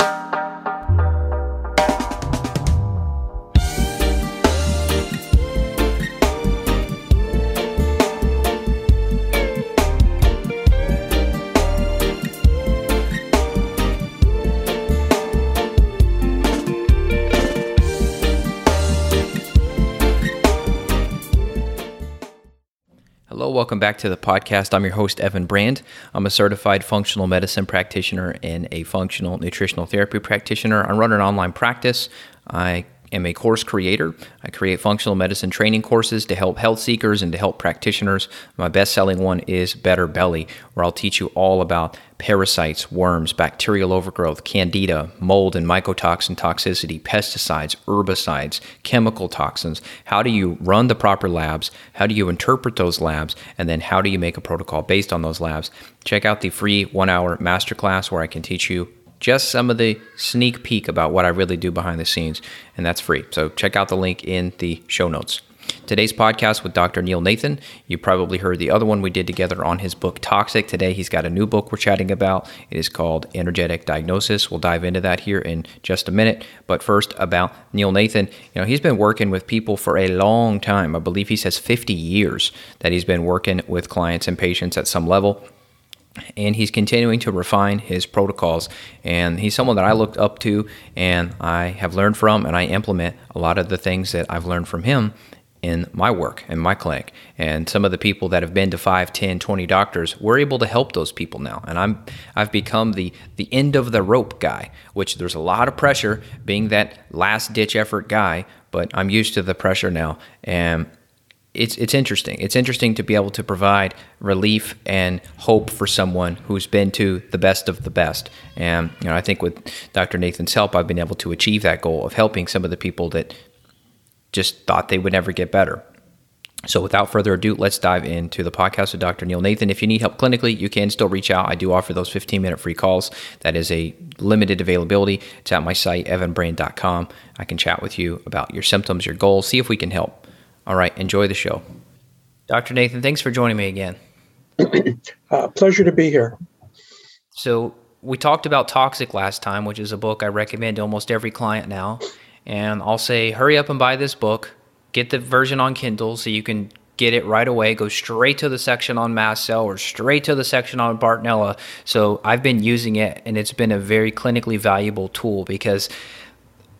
you welcome back to the podcast. I'm your host, Evan Brand. I'm a certified functional medicine practitioner and a functional nutritional therapy practitioner. I run an online practice. I am a course creator. I create functional medicine training courses to help health seekers and to help practitioners. My best selling one is Better Belly, where I'll teach you all about parasites, worms, bacterial overgrowth, candida, mold and mycotoxin toxicity, pesticides, herbicides, chemical toxins. How do you run the proper labs? How do you interpret those labs? And then how do you make a protocol based on those labs? Check out the free one hour masterclass where I can teach you just some of the sneak peek about what I really do behind the scenes, and that's free. So check out the link in the show notes. Today's podcast with Dr. Neil Nathan. You probably heard the other one we did together on his book Toxic. Today he's got a new book we're chatting about. It is called Energetic Diagnosis. We'll dive into that here in just a minute. But first about Neil Nathan. You know, he's been working with people for a long time. I believe he says 50 years that he's been working with clients and patients at some level and he's continuing to refine his protocols. And he's someone that i looked up to and i have learned from and i implement a lot of the things that i've learned from him in my work in my clinic. And some of the people that have been to 5 10 20 doctors we're able to help those people now. And i'm i've become the the end of the rope guy which there's a lot of pressure being that last ditch effort guy but i'm used to the pressure now. And it's it's interesting. It's interesting to be able to provide relief and hope for someone who's been to the best of the best. And you know, I think with Dr. Nathan's help, I've been able to achieve that goal of helping some of the people that just thought they would never get better. So, without further ado, let's dive into the podcast with Dr. Neil Nathan. If you need help clinically, you can still reach out. I do offer those 15 minute free calls. That is a limited availability. It's at my site, evanbrand.com. I can chat with you about your symptoms, your goals, see if we can help. All right, enjoy the show. Dr. Nathan, thanks for joining me again. uh, pleasure to be here. So, we talked about Toxic last time, which is a book I recommend to almost every client now. And I'll say, hurry up and buy this book. Get the version on Kindle so you can get it right away. Go straight to the section on mast cell or straight to the section on Bartonella. So I've been using it, and it's been a very clinically valuable tool because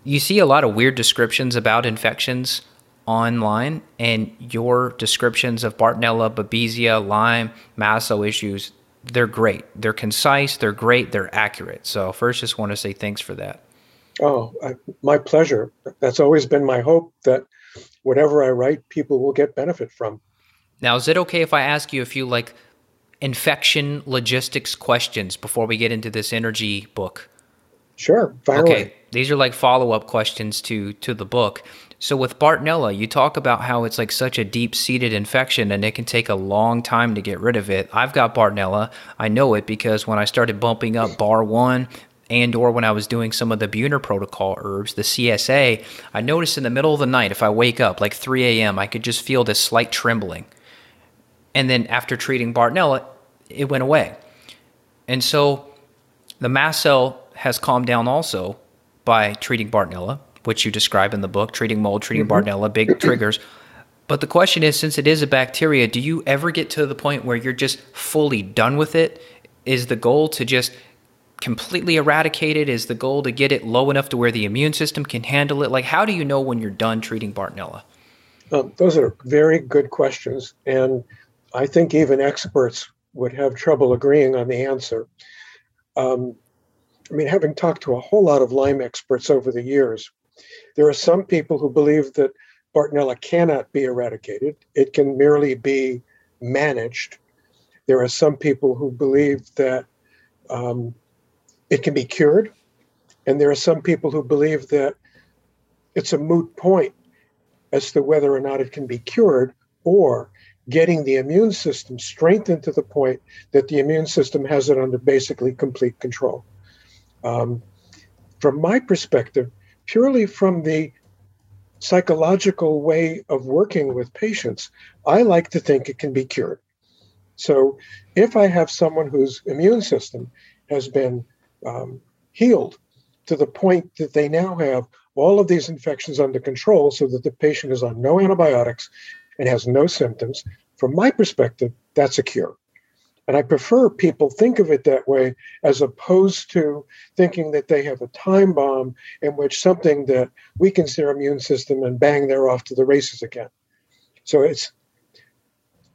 you see a lot of weird descriptions about infections online and your descriptions of Bartonella, Babesia, Lyme, cell issues, they're great. They're concise, they're great, they're accurate. So, first, just want to say thanks for that. Oh, I, my pleasure. That's always been my hope that whatever I write, people will get benefit from. Now, is it okay if I ask you a few like infection logistics questions before we get into this energy book? Sure. okay. Away. These are like follow up questions to to the book. So with Bartonella, you talk about how it's like such a deep-seated infection and it can take a long time to get rid of it. I've got Bartonella. I know it because when I started bumping up hmm. bar 1 and or when I was doing some of the Buhner protocol herbs, the CSA, I noticed in the middle of the night if I wake up like 3 a.m., I could just feel this slight trembling. And then after treating Bartonella, it went away. And so the mast cell has calmed down also by treating Bartonella which you describe in the book, treating mold, treating mm-hmm. Bartonella, big triggers. But the question is, since it is a bacteria, do you ever get to the point where you're just fully done with it? Is the goal to just completely eradicate it? Is the goal to get it low enough to where the immune system can handle it? Like, how do you know when you're done treating Bartonella? Um, those are very good questions. And I think even experts would have trouble agreeing on the answer. Um, I mean, having talked to a whole lot of Lyme experts over the years, there are some people who believe that Bartonella cannot be eradicated, it can merely be managed. There are some people who believe that um, it can be cured. And there are some people who believe that it's a moot point as to whether or not it can be cured or getting the immune system strengthened to the point that the immune system has it under basically complete control. Um, from my perspective, purely from the psychological way of working with patients, I like to think it can be cured. So if I have someone whose immune system has been um, healed to the point that they now have all of these infections under control so that the patient is on no antibiotics and has no symptoms. From my perspective, that's a cure. And I prefer people think of it that way as opposed to thinking that they have a time bomb in which something that weakens their immune system and bang, they're off to the races again. So it's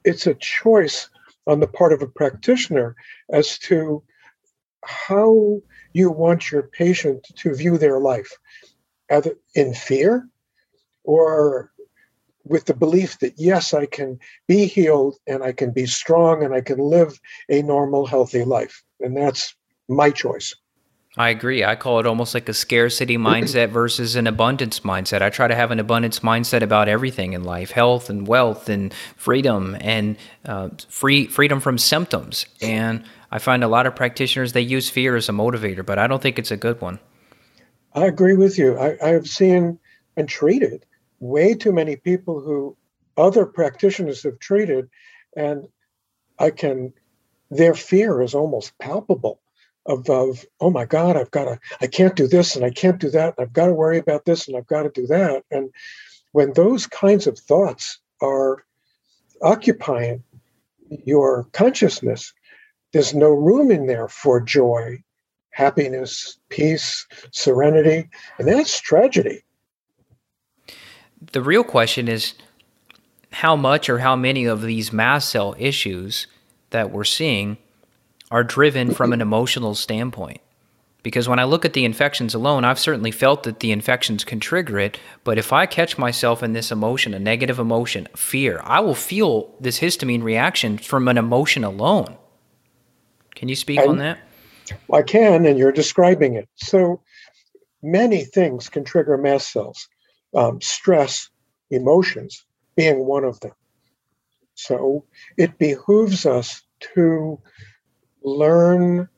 it's a choice on the part of a practitioner as to how you want your patient to view their life, either in fear or with the belief that yes, I can be healed and I can be strong and I can live a normal, healthy life. And that's my choice. I agree. I call it almost like a scarcity mindset versus an abundance mindset. I try to have an abundance mindset about everything in life, health and wealth and freedom and uh, free freedom from symptoms. And I find a lot of practitioners they use fear as a motivator, but I don't think it's a good one. I agree with you. I, I have seen and treated way too many people who other practitioners have treated, and I can, their fear is almost palpable of, of oh my God, I've got to, I can't do this and I can't do that, and I've got to worry about this and I've got to do that. And when those kinds of thoughts are occupying your consciousness, there's no room in there for joy, happiness, peace, serenity, and that's tragedy the real question is how much or how many of these mast cell issues that we're seeing are driven from an emotional standpoint. Because when I look at the infections alone, I've certainly felt that the infections can trigger it. But if I catch myself in this emotion, a negative emotion, fear, I will feel this histamine reaction from an emotion alone. Can you speak on that? I can, and you're describing it. So many things can trigger mast cells um, stress, emotions being one of them. So it behooves us to learn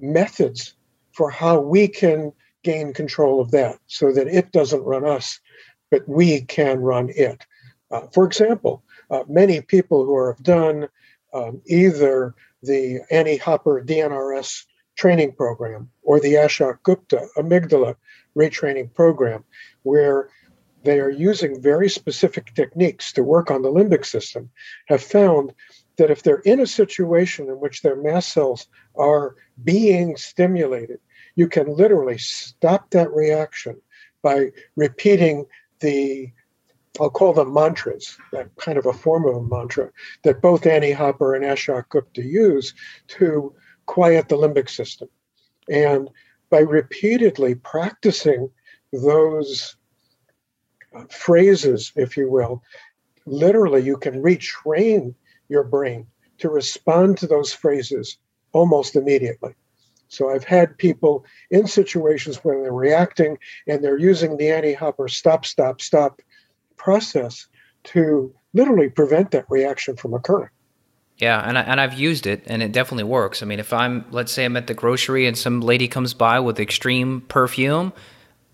methods for how we can gain control of that so that it doesn't run us, but we can run it. Uh, for example, uh, many people who have done um, either the Annie Hopper DNRS training program or the Ashok Gupta amygdala retraining program where they are using very specific techniques to work on the limbic system, have found that if they're in a situation in which their mast cells are being stimulated, you can literally stop that reaction by repeating the I'll call them mantras, that kind of a form of a mantra that both Annie Hopper and Ashok Gupta use to quiet the limbic system. And by repeatedly practicing those uh, phrases, if you will, literally you can retrain your brain to respond to those phrases almost immediately. So I've had people in situations where they're reacting and they're using the Annie Hopper stop, stop, stop process to literally prevent that reaction from occurring. Yeah, and I, and I've used it, and it definitely works. I mean, if I'm, let's say, I'm at the grocery and some lady comes by with extreme perfume,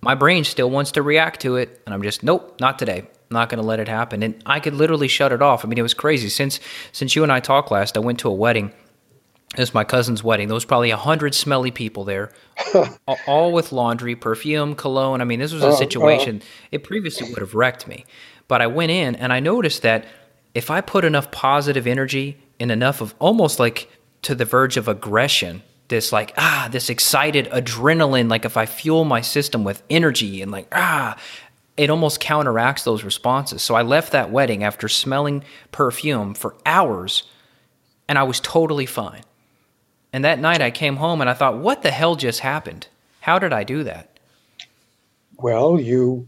my brain still wants to react to it, and I'm just, nope, not today. I'm not going to let it happen. And I could literally shut it off. I mean, it was crazy. Since since you and I talked last, I went to a wedding. It was my cousin's wedding. There was probably a hundred smelly people there, all with laundry, perfume, cologne. I mean, this was a uh. situation. It previously would have wrecked me, but I went in and I noticed that if I put enough positive energy and enough of almost like to the verge of aggression this like ah this excited adrenaline like if i fuel my system with energy and like ah it almost counteracts those responses. So i left that wedding after smelling perfume for hours and i was totally fine. And that night i came home and i thought what the hell just happened? How did i do that? Well you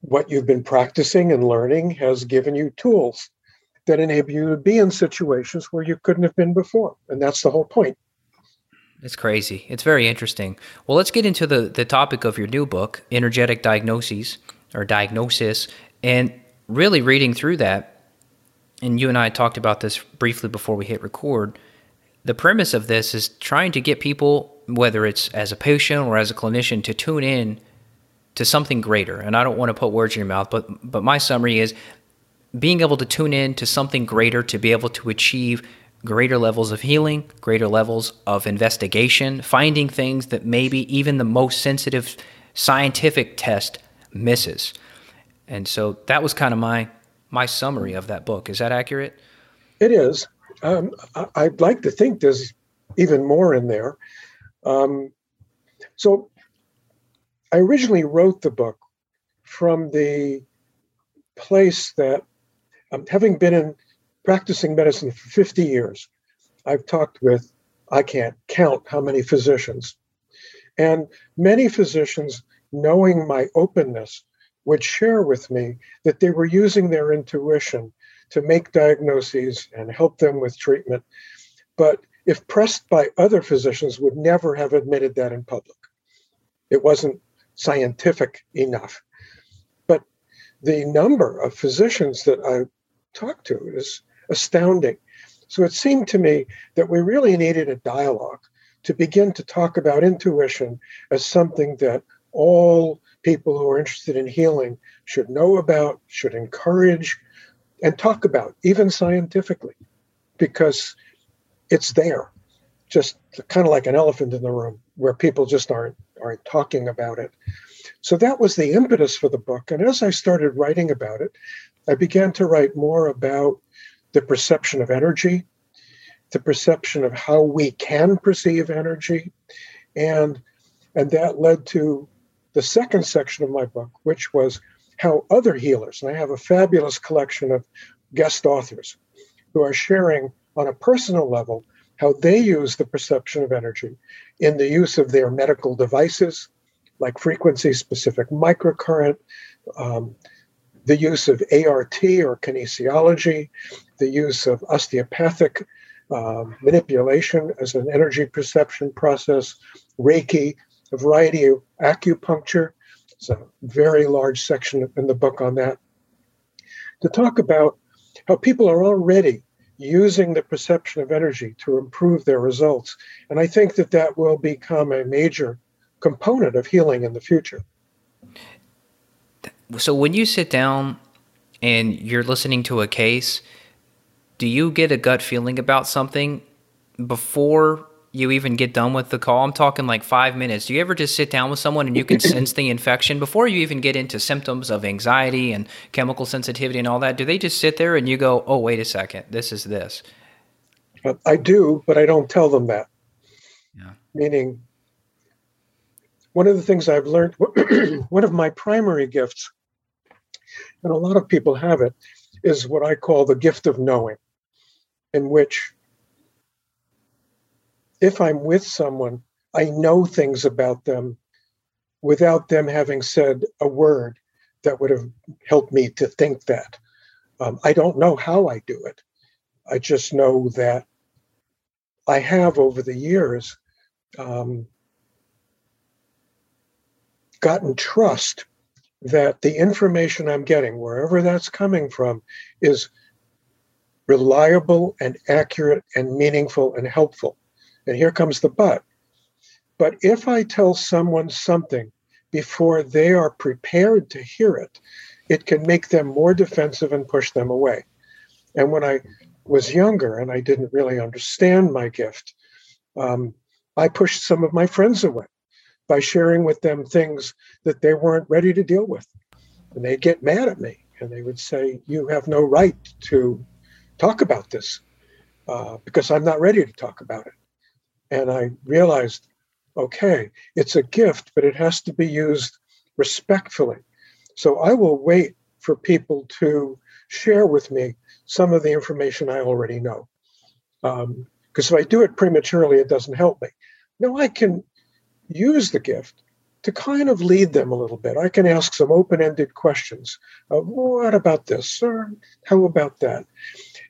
what you've been practicing and learning has given you tools that enable you to be in situations where you couldn't have been before. And that's the whole point. It's crazy. It's very interesting. Well, let's get into the, the topic of your new book, Energetic Diagnoses or Diagnosis. And really reading through that, and you and I talked about this briefly before we hit record. The premise of this is trying to get people, whether it's as a patient or as a clinician, to tune in to something greater. And I don't want to put words in your mouth, but but my summary is being able to tune in to something greater to be able to achieve greater levels of healing, greater levels of investigation, finding things that maybe even the most sensitive scientific test misses. And so that was kind of my my summary of that book. Is that accurate? It is. Um, I, would like to think there's even more in there. Um, so I originally wrote the book from the place that, um, having been in practicing medicine for 50 years, I've talked with, I can't count how many physicians. And many physicians, knowing my openness, would share with me that they were using their intuition to make diagnoses and help them with treatment. But if pressed by other physicians, would never have admitted that in public. It wasn't scientific enough. But the number of physicians that I talked to is astounding. So it seemed to me that we really needed a dialogue to begin to talk about intuition as something that all people who are interested in healing should know about, should encourage, and talk about, even scientifically, because it's there, just kind of like an elephant in the room where people just aren't aren't talking about it. So that was the impetus for the book. And as I started writing about it, I began to write more about the perception of energy, the perception of how we can perceive energy, and and that led to the second section of my book, which was how other healers, and I have a fabulous collection of guest authors who are sharing on a personal level how they use the perception of energy in the use of their medical devices, like frequency specific microcurrent, um, the use of ART or kinesiology, the use of osteopathic uh, manipulation as an energy perception process, Reiki, a variety of acupuncture. It's a very large section in the book on that. To talk about how people are already using the perception of energy to improve their results. And I think that that will become a major component of healing in the future. So when you sit down and you're listening to a case, do you get a gut feeling about something before you even get done with the call? I'm talking like five minutes. Do you ever just sit down with someone and you can sense the infection before you even get into symptoms of anxiety and chemical sensitivity and all that? Do they just sit there and you go, oh, wait a second, this is this? I do, but I don't tell them that. Yeah. Meaning, one of the things I've learned, one of my primary gifts, and a lot of people have it, is what I call the gift of knowing, in which if I'm with someone, I know things about them without them having said a word that would have helped me to think that. Um, I don't know how I do it. I just know that I have over the years um, gotten trust that the information I'm getting, wherever that's coming from, is reliable and accurate and meaningful and helpful. And here comes the but. But if I tell someone something before they are prepared to hear it, it can make them more defensive and push them away. And when I was younger and I didn't really understand my gift, um, I pushed some of my friends away by sharing with them things that they weren't ready to deal with. And they'd get mad at me and they would say, You have no right to talk about this uh, because I'm not ready to talk about it. And I realized, okay, it's a gift, but it has to be used respectfully. So I will wait for people to share with me some of the information I already know. Because um, if I do it prematurely, it doesn't help me. No, I can use the gift to kind of lead them a little bit. I can ask some open ended questions. Uh, what about this? Or how about that?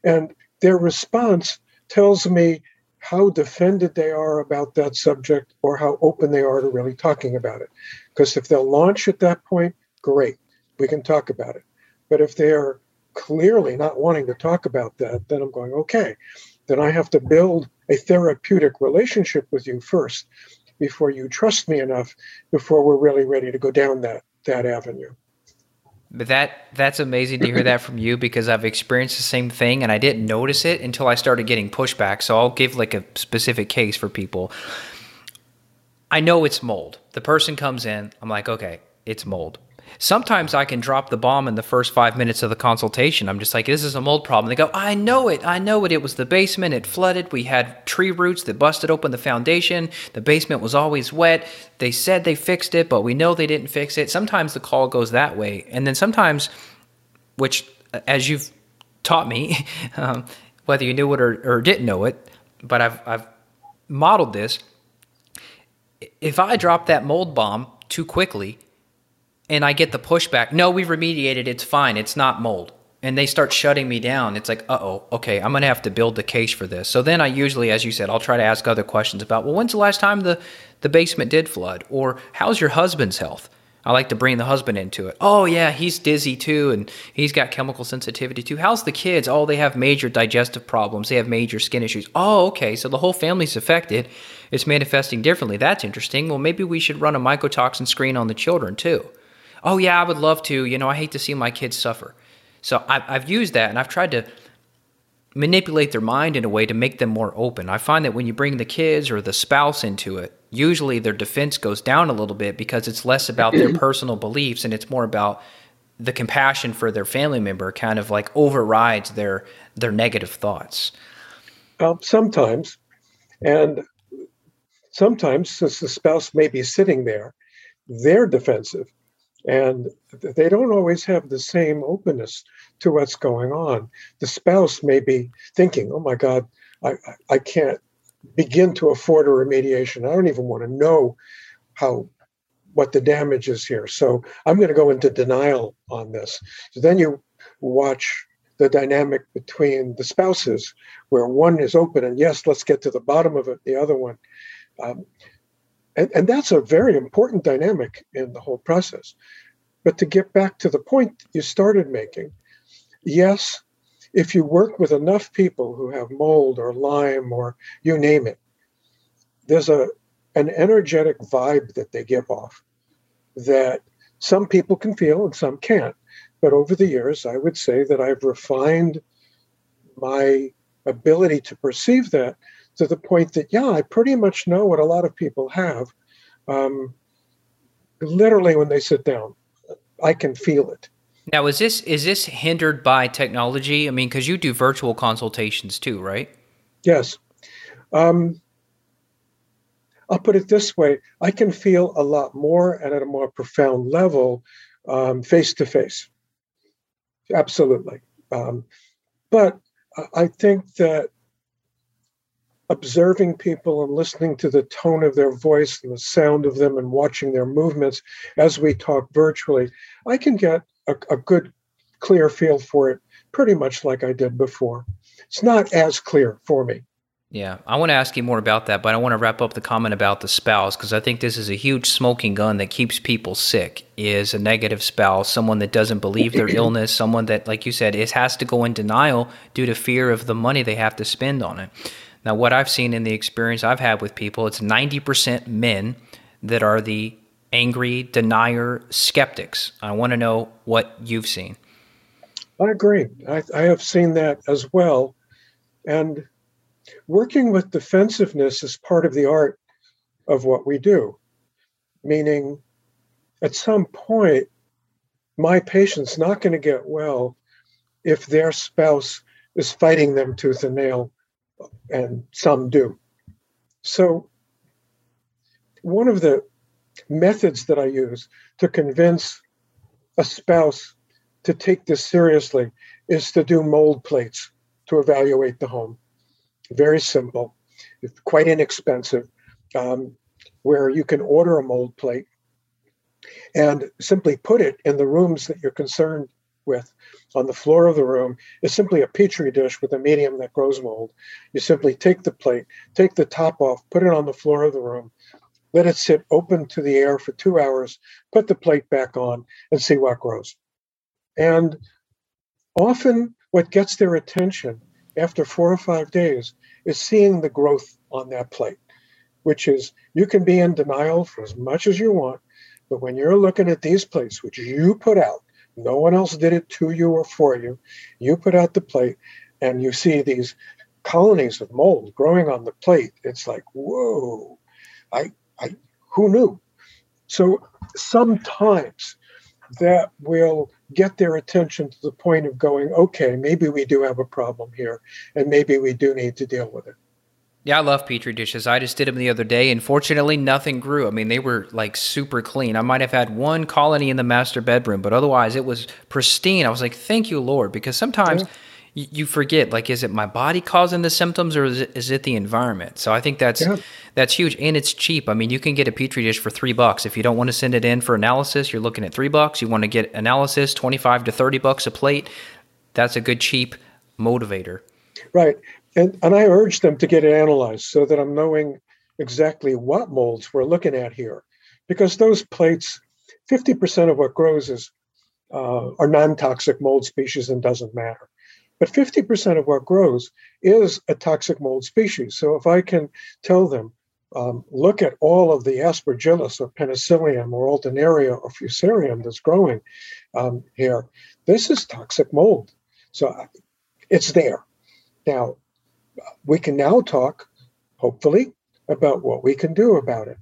And their response tells me how defended they are about that subject or how open they are to really talking about it. Because if they'll launch at that point, great, we can talk about it. But if they're clearly not wanting to talk about that, then I'm going, okay, then I have to build a therapeutic relationship with you first before you trust me enough before we're really ready to go down that that avenue. But that that's amazing to hear that from you because I've experienced the same thing and I didn't notice it until I started getting pushback. So I'll give like a specific case for people. I know it's mold. The person comes in, I'm like, okay, it's mold. Sometimes I can drop the bomb in the first five minutes of the consultation. I'm just like, this is a mold problem. They go, I know it. I know it. It was the basement. It flooded. We had tree roots that busted open the foundation. The basement was always wet. They said they fixed it, but we know they didn't fix it. Sometimes the call goes that way. And then sometimes, which, as you've taught me, um, whether you knew it or, or didn't know it, but I've, I've modeled this. If I drop that mold bomb too quickly, and I get the pushback, no, we've remediated, it's fine, it's not mold. And they start shutting me down. It's like, uh oh, okay, I'm gonna have to build the case for this. So then I usually, as you said, I'll try to ask other questions about, well, when's the last time the, the basement did flood? Or how's your husband's health? I like to bring the husband into it. Oh, yeah, he's dizzy too, and he's got chemical sensitivity too. How's the kids? Oh, they have major digestive problems. They have major skin issues. Oh, okay, so the whole family's affected. It's manifesting differently. That's interesting. Well, maybe we should run a mycotoxin screen on the children too. Oh, yeah, I would love to. You know, I hate to see my kids suffer. So I, I've used that and I've tried to manipulate their mind in a way to make them more open. I find that when you bring the kids or the spouse into it, usually their defense goes down a little bit because it's less about their personal beliefs and it's more about the compassion for their family member kind of like overrides their their negative thoughts. Well, sometimes, and sometimes since the spouse may be sitting there, they're defensive and they don't always have the same openness to what's going on. The spouse may be thinking, oh my God, I, I can't begin to afford a remediation. I don't even want to know how what the damage is here. So I'm going to go into denial on this. So then you watch the dynamic between the spouses, where one is open and yes, let's get to the bottom of it. The other one, um, and, and that's a very important dynamic in the whole process. But to get back to the point you started making, yes, if you work with enough people who have mold or Lyme or you name it, there's a an energetic vibe that they give off that some people can feel and some can't. But over the years, I would say that I've refined my ability to perceive that to the point that, yeah, I pretty much know what a lot of people have. Um, literally, when they sit down, I can feel it. Now, is this is this hindered by technology? I mean, because you do virtual consultations too, right? Yes. Um, I'll put it this way: I can feel a lot more and at a more profound level um, face to face. Absolutely. Um, but I think that observing people and listening to the tone of their voice and the sound of them and watching their movements as we talk virtually, I can get a, a good, clear feel for it pretty much like I did before. It's not as clear for me. Yeah, I want to ask you more about that, but I want to wrap up the comment about the spouse because I think this is a huge smoking gun that keeps people sick. Is a negative spouse, someone that doesn't believe their illness, someone that, like you said, is has to go in denial due to fear of the money they have to spend on it. Now, what I've seen in the experience I've had with people, it's 90% men that are the angry, denier, skeptics. I want to know what you've seen. I agree. I, I have seen that as well. And working with defensiveness is part of the art of what we do, meaning at some point, my patient's not going to get well if their spouse is fighting them tooth and nail and some do. So, one of the methods that I use to convince a spouse to take this seriously is to do mold plates to evaluate the home. Very simple, quite inexpensive, um, where you can order a mold plate and simply put it in the rooms that you're concerned with on the floor of the room is simply a petri dish with a medium that grows mold. You simply take the plate, take the top off, put it on the floor of the room, let it sit open to the air for two hours, put the plate back on, and see what grows. And often, what gets their attention after four or five days is seeing the growth on that plate, which is you can be in denial for as much as you want, but when you're looking at these plates, which you put out, No one else did it to you or for you. You put out the plate and you see these colonies of mold growing on the plate. It's like, whoa, I, I, who knew? So sometimes that will get their attention to the point of going, okay, maybe we do have a problem here, and maybe we do need to deal with it. Yeah, I love petri dishes. I just did them the other day, and fortunately, nothing grew. I mean, they were like super clean. I might have had one colony in the master bedroom, but otherwise, it was pristine. I was like, "Thank you, Lord," because sometimes. Yeah you forget like is it my body causing the symptoms or is it, is it the environment so i think that's yeah. that's huge and it's cheap i mean you can get a petri dish for three bucks if you don't want to send it in for analysis you're looking at three bucks you want to get analysis 25 to 30 bucks a plate that's a good cheap motivator right and and i urge them to get it analyzed so that i'm knowing exactly what molds we're looking at here because those plates 50% of what grows is uh, are non-toxic mold species and doesn't matter but 50% of what grows is a toxic mold species. So if I can tell them, um, look at all of the aspergillus or penicillium or alternaria or fusarium that's growing um, here, this is toxic mold. So it's there. Now, we can now talk, hopefully, about what we can do about it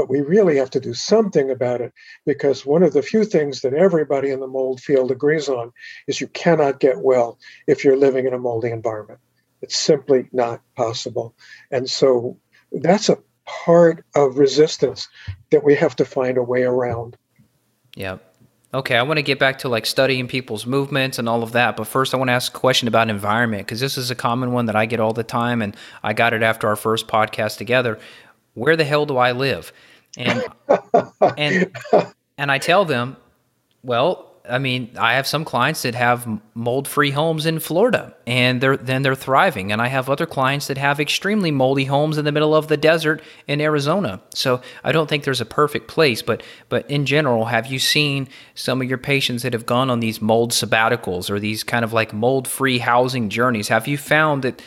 but we really have to do something about it because one of the few things that everybody in the mold field agrees on is you cannot get well if you're living in a moldy environment. It's simply not possible. And so that's a part of resistance that we have to find a way around. Yeah. Okay, I want to get back to like studying people's movements and all of that, but first I want to ask a question about environment because this is a common one that I get all the time and I got it after our first podcast together. Where the hell do I live? and and and I tell them, well, I mean, I have some clients that have mold-free homes in Florida, and they're then they're thriving. And I have other clients that have extremely moldy homes in the middle of the desert in Arizona. So I don't think there's a perfect place, but but in general, have you seen some of your patients that have gone on these mold sabbaticals or these kind of like mold-free housing journeys? Have you found that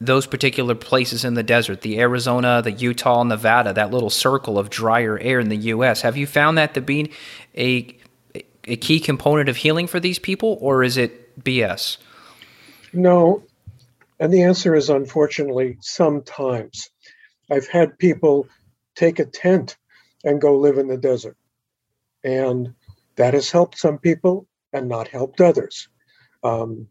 those particular places in the desert, the Arizona, the Utah, Nevada, that little circle of drier air in the U.S. Have you found that to be a a key component of healing for these people, or is it BS? No, and the answer is unfortunately sometimes. I've had people take a tent and go live in the desert, and that has helped some people and not helped others. Um,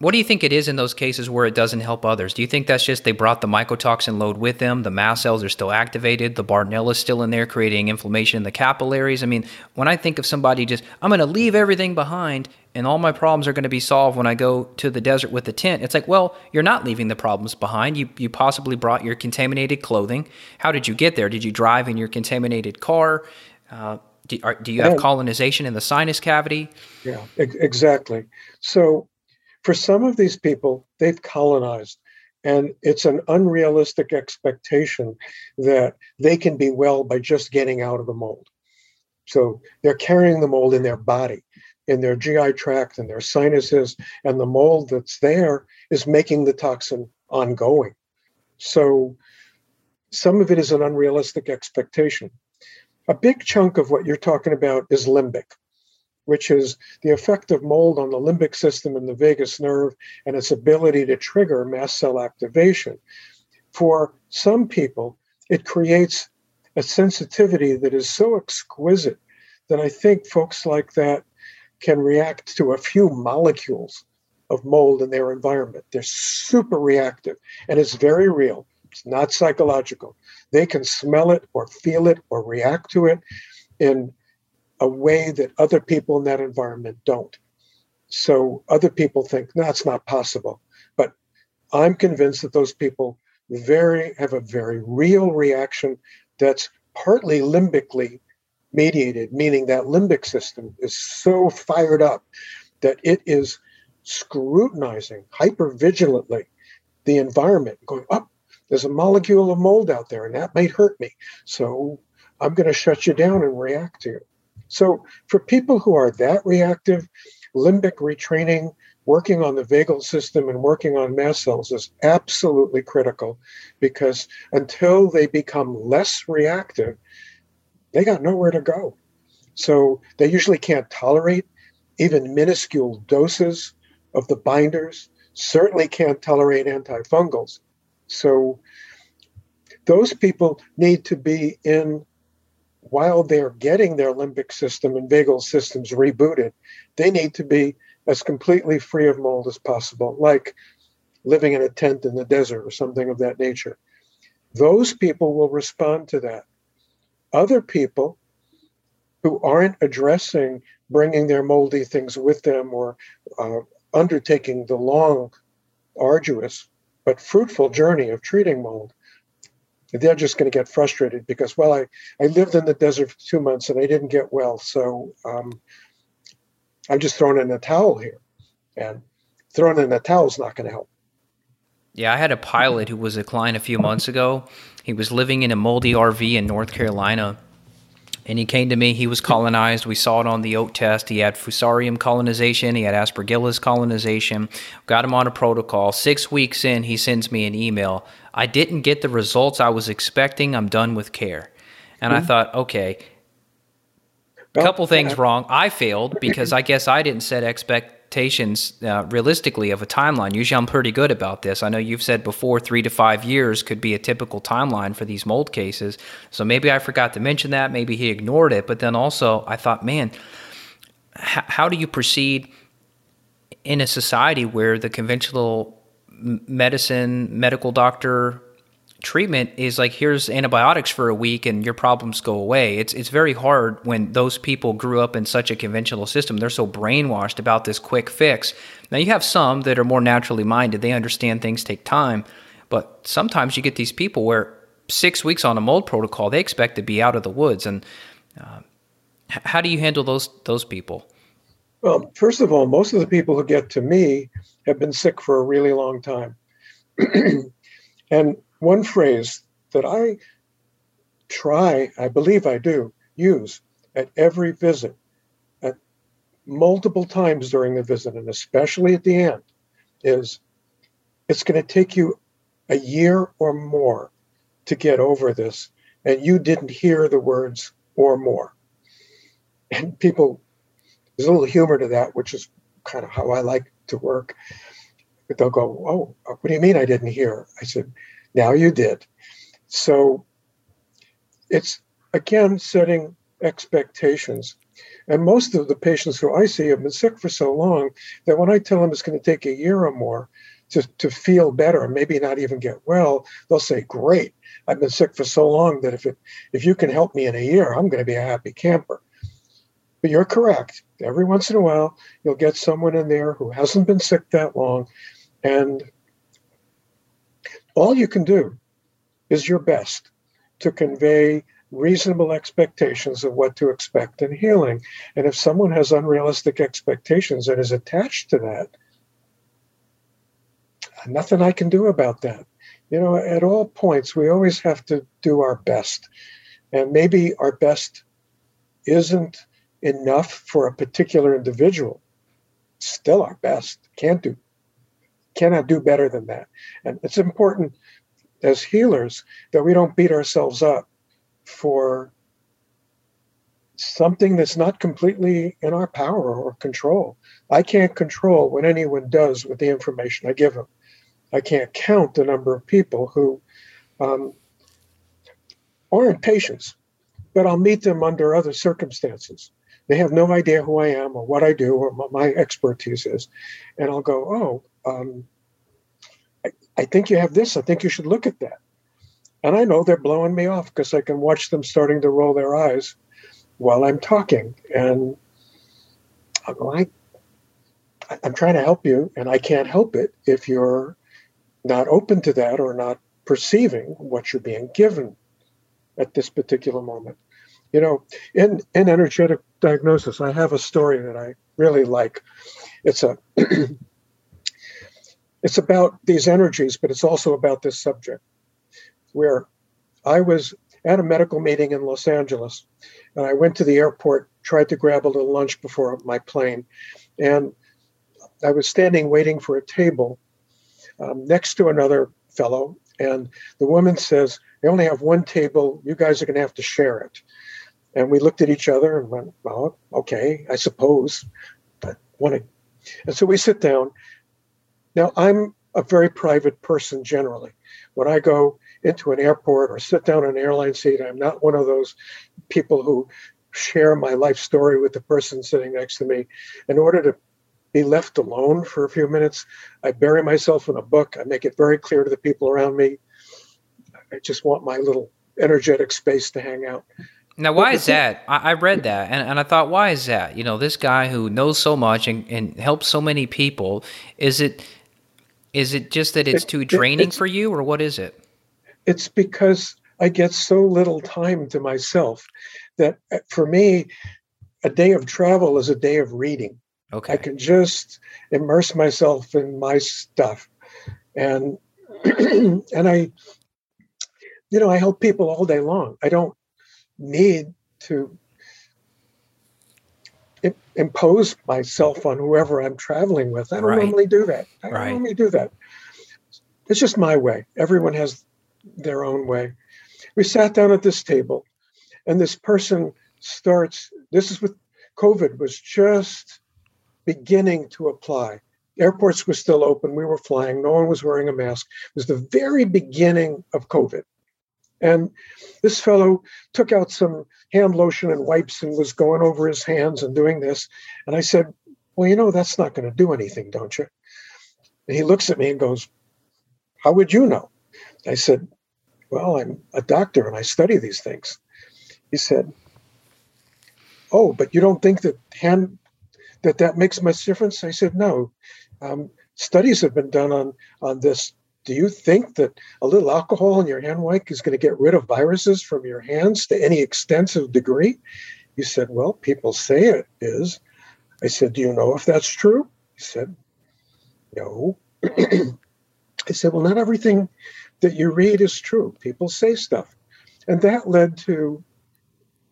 what do you think it is in those cases where it doesn't help others? Do you think that's just they brought the mycotoxin load with them, the mast cells are still activated, the Bartonella is still in there creating inflammation in the capillaries? I mean, when I think of somebody just, I'm going to leave everything behind and all my problems are going to be solved when I go to the desert with the tent, it's like, well, you're not leaving the problems behind. You, you possibly brought your contaminated clothing. How did you get there? Did you drive in your contaminated car? Uh, do, are, do you have colonization in the sinus cavity? Yeah, exactly. So for some of these people, they've colonized. And it's an unrealistic expectation that they can be well by just getting out of the mold. So they're carrying the mold in their body, in their GI tract, and their sinuses, and the mold that's there is making the toxin ongoing. So some of it is an unrealistic expectation. A big chunk of what you're talking about is limbic which is the effect of mold on the limbic system and the vagus nerve and its ability to trigger mast cell activation. For some people, it creates a sensitivity that is so exquisite that I think folks like that can react to a few molecules of mold in their environment. They're super reactive and it's very real. It's not psychological. They can smell it or feel it or react to it in a way that other people in that environment don't. So other people think that's not possible. But I'm convinced that those people very have a very real reaction that's partly limbically mediated, meaning that limbic system is so fired up that it is scrutinizing hyper vigilantly the environment, going, up. Oh, there's a molecule of mold out there, and that might hurt me. So I'm going to shut you down and react to you. So, for people who are that reactive, limbic retraining, working on the vagal system and working on mast cells is absolutely critical because until they become less reactive, they got nowhere to go. So, they usually can't tolerate even minuscule doses of the binders, certainly can't tolerate antifungals. So those people need to be in while they're getting their limbic system and vagal systems rebooted, they need to be as completely free of mold as possible, like living in a tent in the desert or something of that nature. Those people will respond to that. Other people who aren't addressing bringing their moldy things with them or uh, undertaking the long, arduous, but fruitful journey of treating mold they're just going to get frustrated because well i i lived in the desert for two months and i didn't get well. So um, i'm just throwing in a towel here. And throwing in a towel is not going to help. Yeah i had a pilot who was a client a few months ago. He was living in a moldy rv in north carolina and he came to me. He was colonized. We saw it on the OAT test. He had Fusarium colonization. He had Aspergillus colonization. Got him on a protocol. Six weeks in, he sends me an email. I didn't get the results I was expecting. I'm done with care. And mm-hmm. I thought, okay, a couple things wrong. I failed because I guess I didn't set expect expectations uh, realistically of a timeline. Usually, I'm pretty good about this. I know you've said before three to five years could be a typical timeline for these mold cases. So maybe I forgot to mention that. Maybe he ignored it. But then also, I thought, man, h- how do you proceed in a society where the conventional medicine, medical doctor, treatment is like here's antibiotics for a week and your problems go away. It's it's very hard when those people grew up in such a conventional system. They're so brainwashed about this quick fix. Now you have some that are more naturally minded. They understand things take time, but sometimes you get these people where 6 weeks on a mold protocol, they expect to be out of the woods and uh, how do you handle those those people? Well, first of all, most of the people who get to me have been sick for a really long time. and one phrase that I try, I believe I do, use at every visit, at multiple times during the visit, and especially at the end, is it's going to take you a year or more to get over this, and you didn't hear the words or more. And people, there's a little humor to that, which is kind of how I like to work. But they'll go, Oh, what do you mean I didn't hear? I said, now you did. So it's again setting expectations. And most of the patients who I see have been sick for so long that when I tell them it's going to take a year or more to, to feel better maybe not even get well, they'll say, Great, I've been sick for so long that if it if you can help me in a year, I'm going to be a happy camper. But you're correct. Every once in a while, you'll get someone in there who hasn't been sick that long and all you can do is your best to convey reasonable expectations of what to expect in healing. And if someone has unrealistic expectations and is attached to that, nothing I can do about that. You know, at all points, we always have to do our best. And maybe our best isn't enough for a particular individual. Still our best. Can't do cannot do better than that. And it's important as healers that we don't beat ourselves up for something that's not completely in our power or control. I can't control what anyone does with the information I give them. I can't count the number of people who um, aren't patients, but I'll meet them under other circumstances. They have no idea who I am or what I do or what my expertise is. And I'll go, oh, um, I, I think you have this. I think you should look at that. And I know they're blowing me off because I can watch them starting to roll their eyes while I'm talking. And I'm like, I'm trying to help you, and I can't help it if you're not open to that or not perceiving what you're being given at this particular moment. You know, in, in energetic diagnosis, I have a story that I really like. It's a it's about these energies, but it's also about this subject. Where I was at a medical meeting in Los Angeles, and I went to the airport, tried to grab a little lunch before my plane, and I was standing waiting for a table um, next to another fellow, and the woman says, "I only have one table. You guys are going to have to share it." And we looked at each other and went, "Well, okay, I suppose." But want. And so we sit down. Now, I'm a very private person generally. When I go into an airport or sit down in an airline seat, I'm not one of those people who share my life story with the person sitting next to me. In order to be left alone for a few minutes, I bury myself in a book. I make it very clear to the people around me. I just want my little energetic space to hang out. Now, why is that? I, read that and, and I thought, why is that? You know, this guy who knows so much and, and helps so many people, is it is it just that it's it, too draining it, for you, or what is it? It's because I get so little time to myself that uh, for me, a day of travel is a day of reading. Okay. I can just immerse myself in my stuff. And and I you know, I help people all day long. I don't need to impose myself on whoever I'm traveling with. I don't right. normally do that. I don't normally do that. It's just my way. Everyone has their own way. We sat down at this table, and this person starts. This is with COVID was just beginning to apply. Airports were still open. We were flying. No one was wearing a mask. It was the very beginning of COVID. And this fellow took out some hand lotion and wipes and was going over his hands and doing this. And I said, Well, you know, that's not going to do anything, don't you? And he looks at me and goes, How would you know? I said, Well, I'm a doctor and I study these things. He said, Oh, but you don't think that hand that that makes much difference? I said, No. Um, studies have been done on on this do you think that a little alcohol in your hand wipe is going to get rid of viruses from your hands to any extensive degree? He said, Well, people say it is. I said, Do you know if that's true? He said, No. I said, Well, not everything that you read is true. People say stuff. And that led to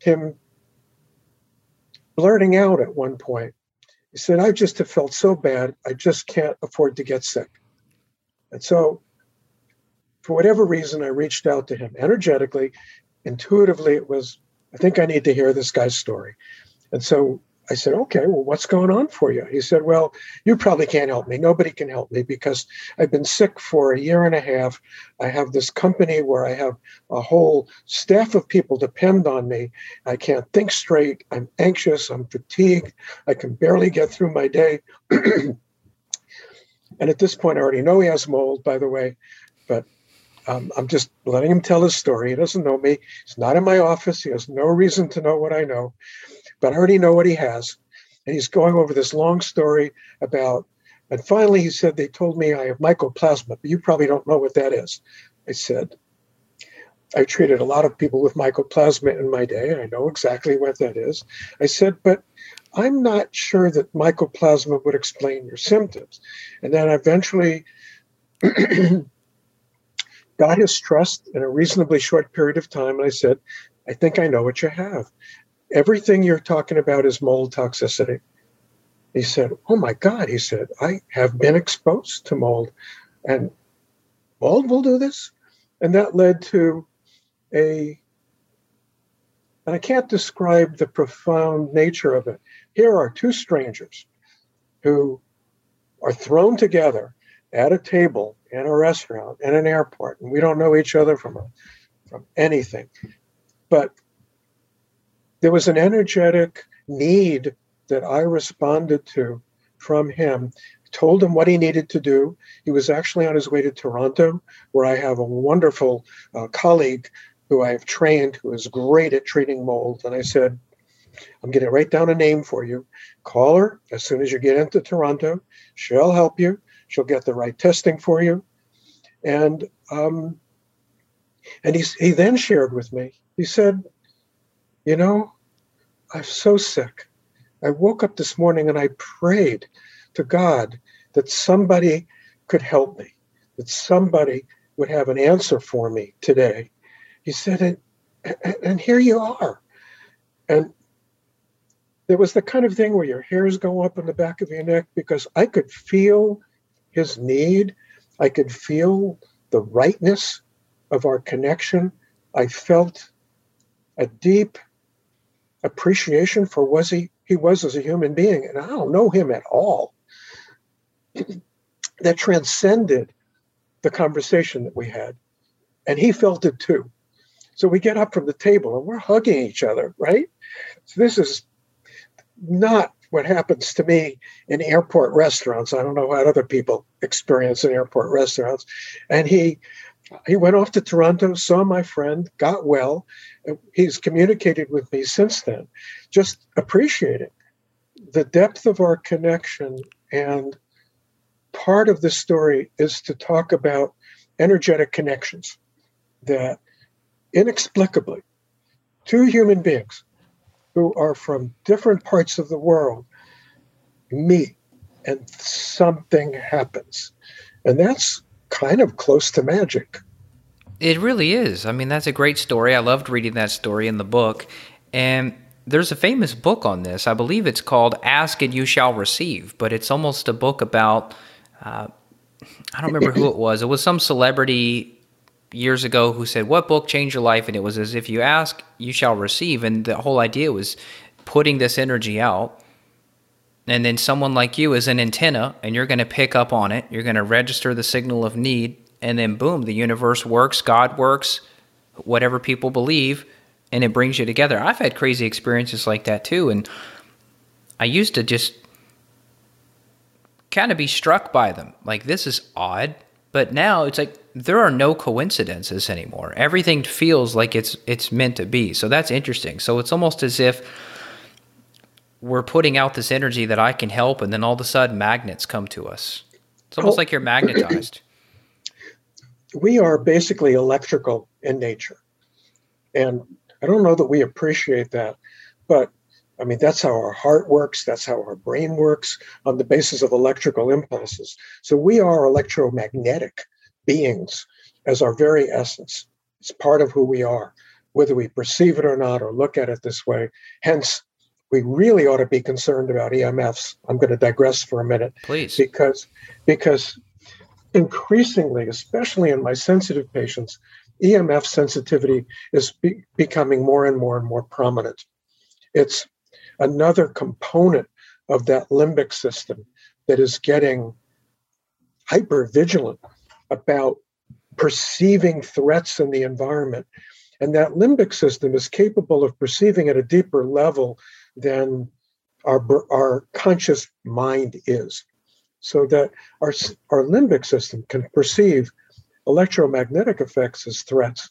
him blurting out at one point. He said, I just have felt so bad, I just can't afford to get sick. And so, for whatever reason, I reached out to him energetically. Intuitively, it was, I think I need to hear this guy's story. And so I said, okay, well, what's going on for you? He said, well, you probably can't help me. Nobody can help me because I've been sick for a year and a half. I have this company where I have a whole staff of people depend on me. I can't think straight. I'm anxious. I'm fatigued. I can barely get through my day. And at this point, I already know he has mold, by the way, but um, I'm just letting him tell his story. He doesn't know me. He's not in my office. He has no reason to know what I know, but I already know what he has. And he's going over this long story about, and finally he said, They told me I have mycoplasma, but you probably don't know what that is. I said, I treated a lot of people with mycoplasma in my day. I know exactly what that is. I said, but I'm not sure that mycoplasma would explain your symptoms. And then eventually got his trust in a reasonably short period of time. And I said, I think I know what you have. Everything you're talking about is mold toxicity. He said, Oh my God. He said, I have been exposed to mold. And mold will do this. And that led to a and I can't describe the profound nature of it. Here are two strangers who are thrown together at a table in a restaurant in an airport, and we don't know each other from a, from anything. But there was an energetic need that I responded to from him. Told him what he needed to do. He was actually on his way to Toronto, where I have a wonderful uh, colleague who I have trained, who is great at treating mold. And I said, I'm going to write down a name for you. Call her as soon as you get into Toronto. She'll help you. She'll get the right testing for you. And um, and he, he then shared with me, he said, You know, I'm so sick. I woke up this morning and I prayed to God that somebody could help me, that somebody would have an answer for me today. He said, and, and here you are. And there was the kind of thing where your hairs go up in the back of your neck because I could feel his need. I could feel the rightness of our connection. I felt a deep appreciation for what he he was as a human being, and I don't know him at all, that transcended the conversation that we had. And he felt it too. So we get up from the table and we're hugging each other, right? So this is not what happens to me in airport restaurants. I don't know what other people experience in airport restaurants. And he he went off to Toronto, saw my friend, got well. He's communicated with me since then, just appreciating the depth of our connection. And part of the story is to talk about energetic connections that inexplicably two human beings who are from different parts of the world meet and something happens. And that's kind of close to magic. It really is. I mean, that's a great story. I loved reading that story in the book. And there's a famous book on this. I believe it's called Ask and You Shall Receive, but it's almost a book about, uh, I don't remember who it was. It was some celebrity years ago who said, What book changed your life? And it was as if you ask, you shall receive. And the whole idea was putting this energy out. And then someone like you is an antenna and you're going to pick up on it. You're going to register the signal of need. And then boom the universe works god works whatever people believe and it brings you together. I've had crazy experiences like that too. And i used to just kind of be struck by them. Like this is odd. But now it's like there are no coincidences anymore everything feels like it's it's meant to be so that's interesting so it's almost as if we're putting out this energy that I can help, and then all of a sudden magnets come to us. It's almost like you're magnetized. We are basically electrical in nature. And I don't know that we appreciate that, but I mean, that's how our heart works, that's how our brain works on the basis of electrical impulses. So we are electromagnetic beings as our very essence. It's part of who we are, whether we perceive it or not or look at it this way. Hence, we really ought to be concerned about EMFs. I'm going to digress for a minute. Please. Because because increasingly, especially in my sensitive patients, EMF sensitivity is be- becoming more and more and more prominent. It's another component of that limbic system that is getting hyper vigilant about perceiving threats in the environment. And that limbic system is capable of perceiving at a deeper level than our, our conscious mind is. So that our, our limbic system can perceive electromagnetic effects as threats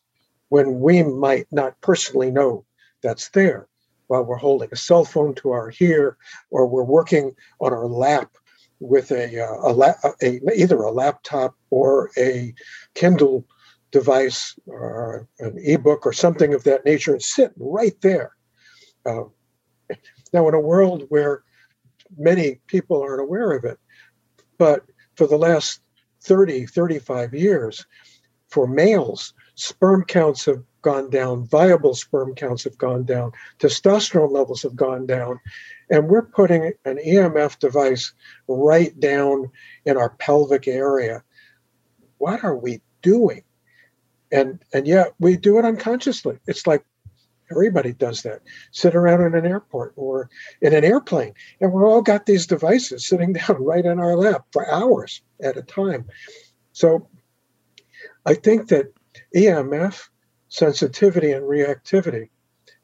when we might not personally know that's there while we're holding a cell phone to our ear or we're working on our lap with a, uh, a, la- a, either a laptop or a Kindle device or an ebook or something of that nature and sit right there. Uh, now, in a world where many people aren't aware of it, but for the last 30, 35 years, for males, sperm counts have gone down, viable sperm counts have gone down, testosterone levels have gone down, and we're putting an EMF device right down in our pelvic area. What are we doing? And and yet we do it unconsciously. It's like Everybody does that. Sit around in an airport or in an airplane, and we're all got these devices sitting down right in our lap for hours at a time. So I think that EMF sensitivity and reactivity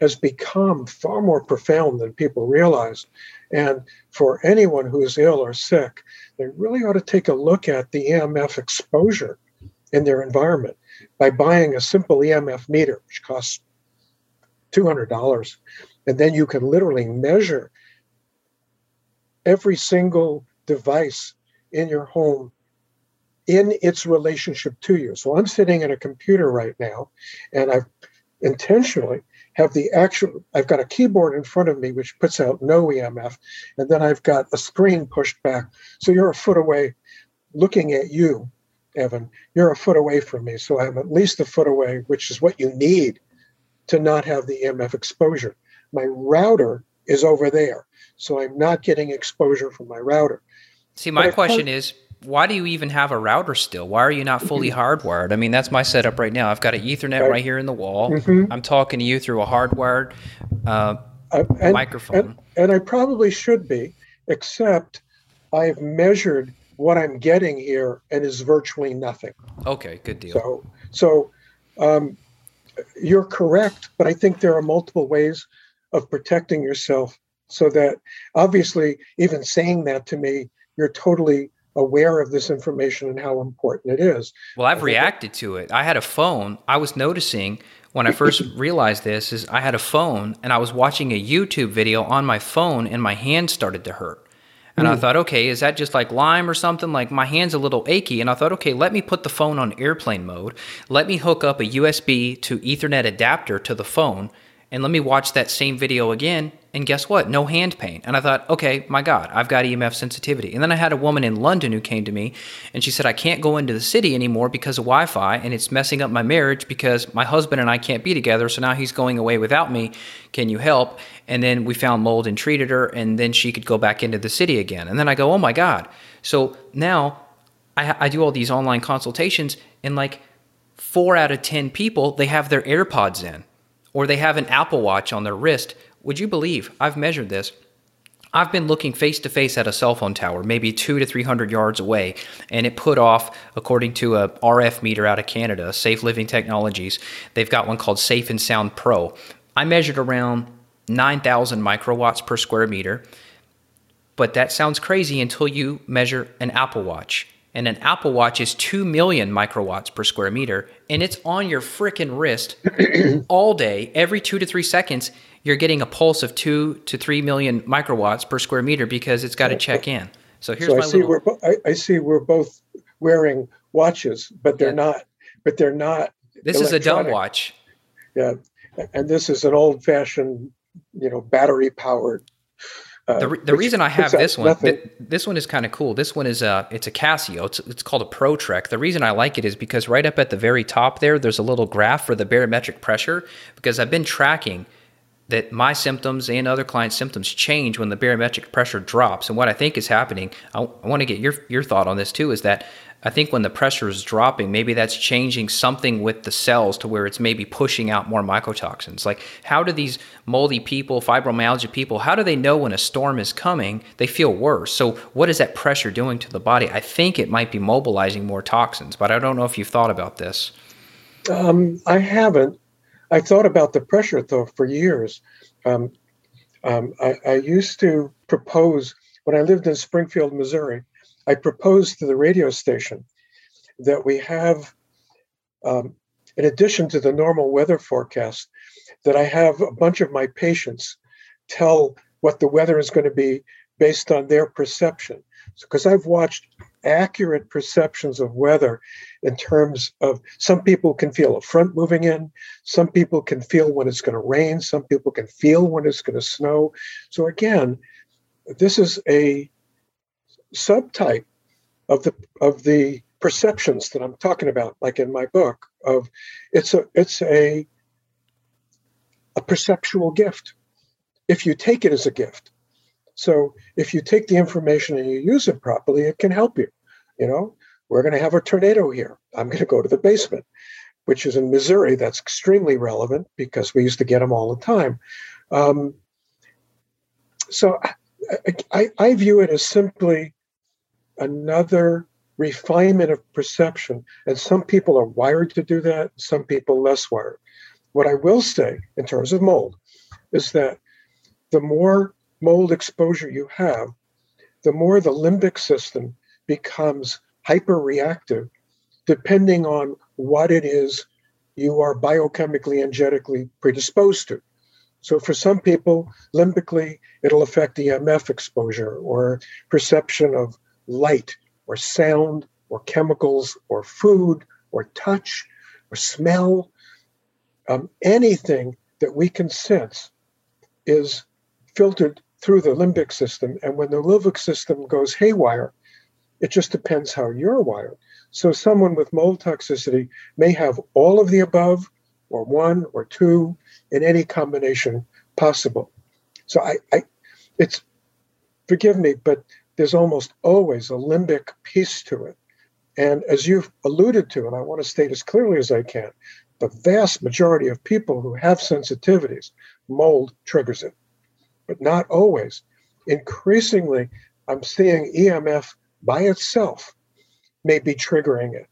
has become far more profound than people realize. And for anyone who is ill or sick, they really ought to take a look at the EMF exposure in their environment by buying a simple EMF meter, which costs $200. And then you can literally measure every single device in your home in its relationship to you. So I'm sitting at a computer right now and I've intentionally have the actual I've got a keyboard in front of me which puts out no EMF and then I've got a screen pushed back. So you're a foot away looking at you, Evan. You're a foot away from me. So I'm at least a foot away, which is what you need to not have the EMF exposure. My router is over there, so I'm not getting exposure from my router. See, my question is why do you even have a router still? Why are you not fully mm-hmm. hardwired? I mean, that's my setup right now. I've got an Ethernet right, right here in the wall. Mm-hmm. I'm talking to you through a hardwired uh, uh, and, microphone. And, and I probably should be, except I've measured what I'm getting here and is virtually nothing. Okay, good deal. So, so um, you're correct, but I think there are multiple ways of protecting yourself so that obviously, even saying that to me, you're totally aware of this information and how important it is. Well, I've reacted to it. I had a phone. I was noticing when I first realized this is I had a phone and I was watching a YouTube video on my phone and my hand started to hurt. And mm. I hmm. thought, okay, is that just like Lyme or something? Like my hand's a little achy. And I thought, okay, let me put the phone on airplane mode. Let me hook up a USB to Ethernet adapter to the phone and let me watch that same video again and guess what? No hand pain. And i thought okay my god i've got emf sensitivity. And then i had a woman in london who came to me and she said i can't go into the city anymore because of wi-fi and it's messing up my marriage because my husband and i can't be together so now he's going away without me. Can you help? And then we found mold and treated her and then she could go back into the city again. And then i go oh my god. So now i, I do all these online consultations and like four out of ten people they have their airpods in or they have an Apple Watch on their wrist. Would you believe I've measured this? I've been looking face to face at a cell phone tower, maybe two to 300 yards away, and it put off, according to a RF meter out of Canada, Safe Living Technologies. They've got one called Safe and Sound Pro. I measured around 9,000 microwatts per square meter, but that sounds crazy until you measure an Apple Watch and an Apple Watch is 2 million microwatts per square meter, and it's on your freaking wrist all day, every two to three seconds. You're getting a pulse of two to three million microwatts per square meter because it's got to check in. So here's so my I see little. We're bo- I, I, see we're both wearing watches, but they're yeah. not. But they're not. This electronic. is a dumb watch. Yeah, and this is an old-fashioned, you know, battery-powered uh, the, the reason I have this one, th- this one is kind of cool. This one is a, it's a Casio. It's, it's called a Pro Trek. The reason I like it is because right up at the very top there, there's a little graph for the barometric pressure. Because I've been tracking that my symptoms and other clients' symptoms change when the barometric pressure drops. And what I think is happening, I, I want to get your your thought on this too, is that I think when the pressure is dropping, maybe that's changing something with the cells to where it's maybe pushing out more mycotoxins. Like, how do these moldy people, fibromyalgia people, how do they know when a storm is coming? They feel worse. So, what is that pressure doing to the body? I think it might be mobilizing more toxins, but I don't know if you've thought about this. Um, I haven't. I thought about the pressure though for years. Um, um, I, I used to propose when I lived in Springfield, Missouri. I proposed to the radio station that we have, um, in addition to the normal weather forecast, that I have a bunch of my patients tell what the weather is going to be based on their perception. Because I've watched accurate perceptions of weather in terms of some people can feel a front moving in, some people can feel when it's going to rain, some people can feel when it's going to snow. So, again, this is a subtype of the of the perceptions that I'm talking about, like in my book, of it's a it's a a perceptual gift if you take it as a gift. So if you take the information and you use it properly, it can help you. You know, we're going to have a tornado here. I'm going to go to the basement, which is in Missouri. That's extremely relevant because we used to get them all the time. Um, so I, I, I view it as simply another refinement of perception. And some people are wired to do that, some people less wired. What I will say in terms of mold is that the more mold exposure you have, the more the limbic system becomes hyperreactive depending on what it is you are biochemically and genetically predisposed to. So for some people, limbically, it'll affect EMF exposure or perception of light or sound or chemicals or food or touch or smell. Um, anything that we can sense is filtered through the limbic system. And when the limbic system goes haywire, it just depends how you're wired. So someone with mold toxicity may have all of the above, or one or two, in any combination possible. So I, I it's forgive me, but there's almost always a limbic piece to it. And as you've alluded to, and I want to state as clearly as I can, the vast majority of people who have sensitivities, mold triggers it. but not always. Increasingly, I'm seeing EMF by itself may be triggering it.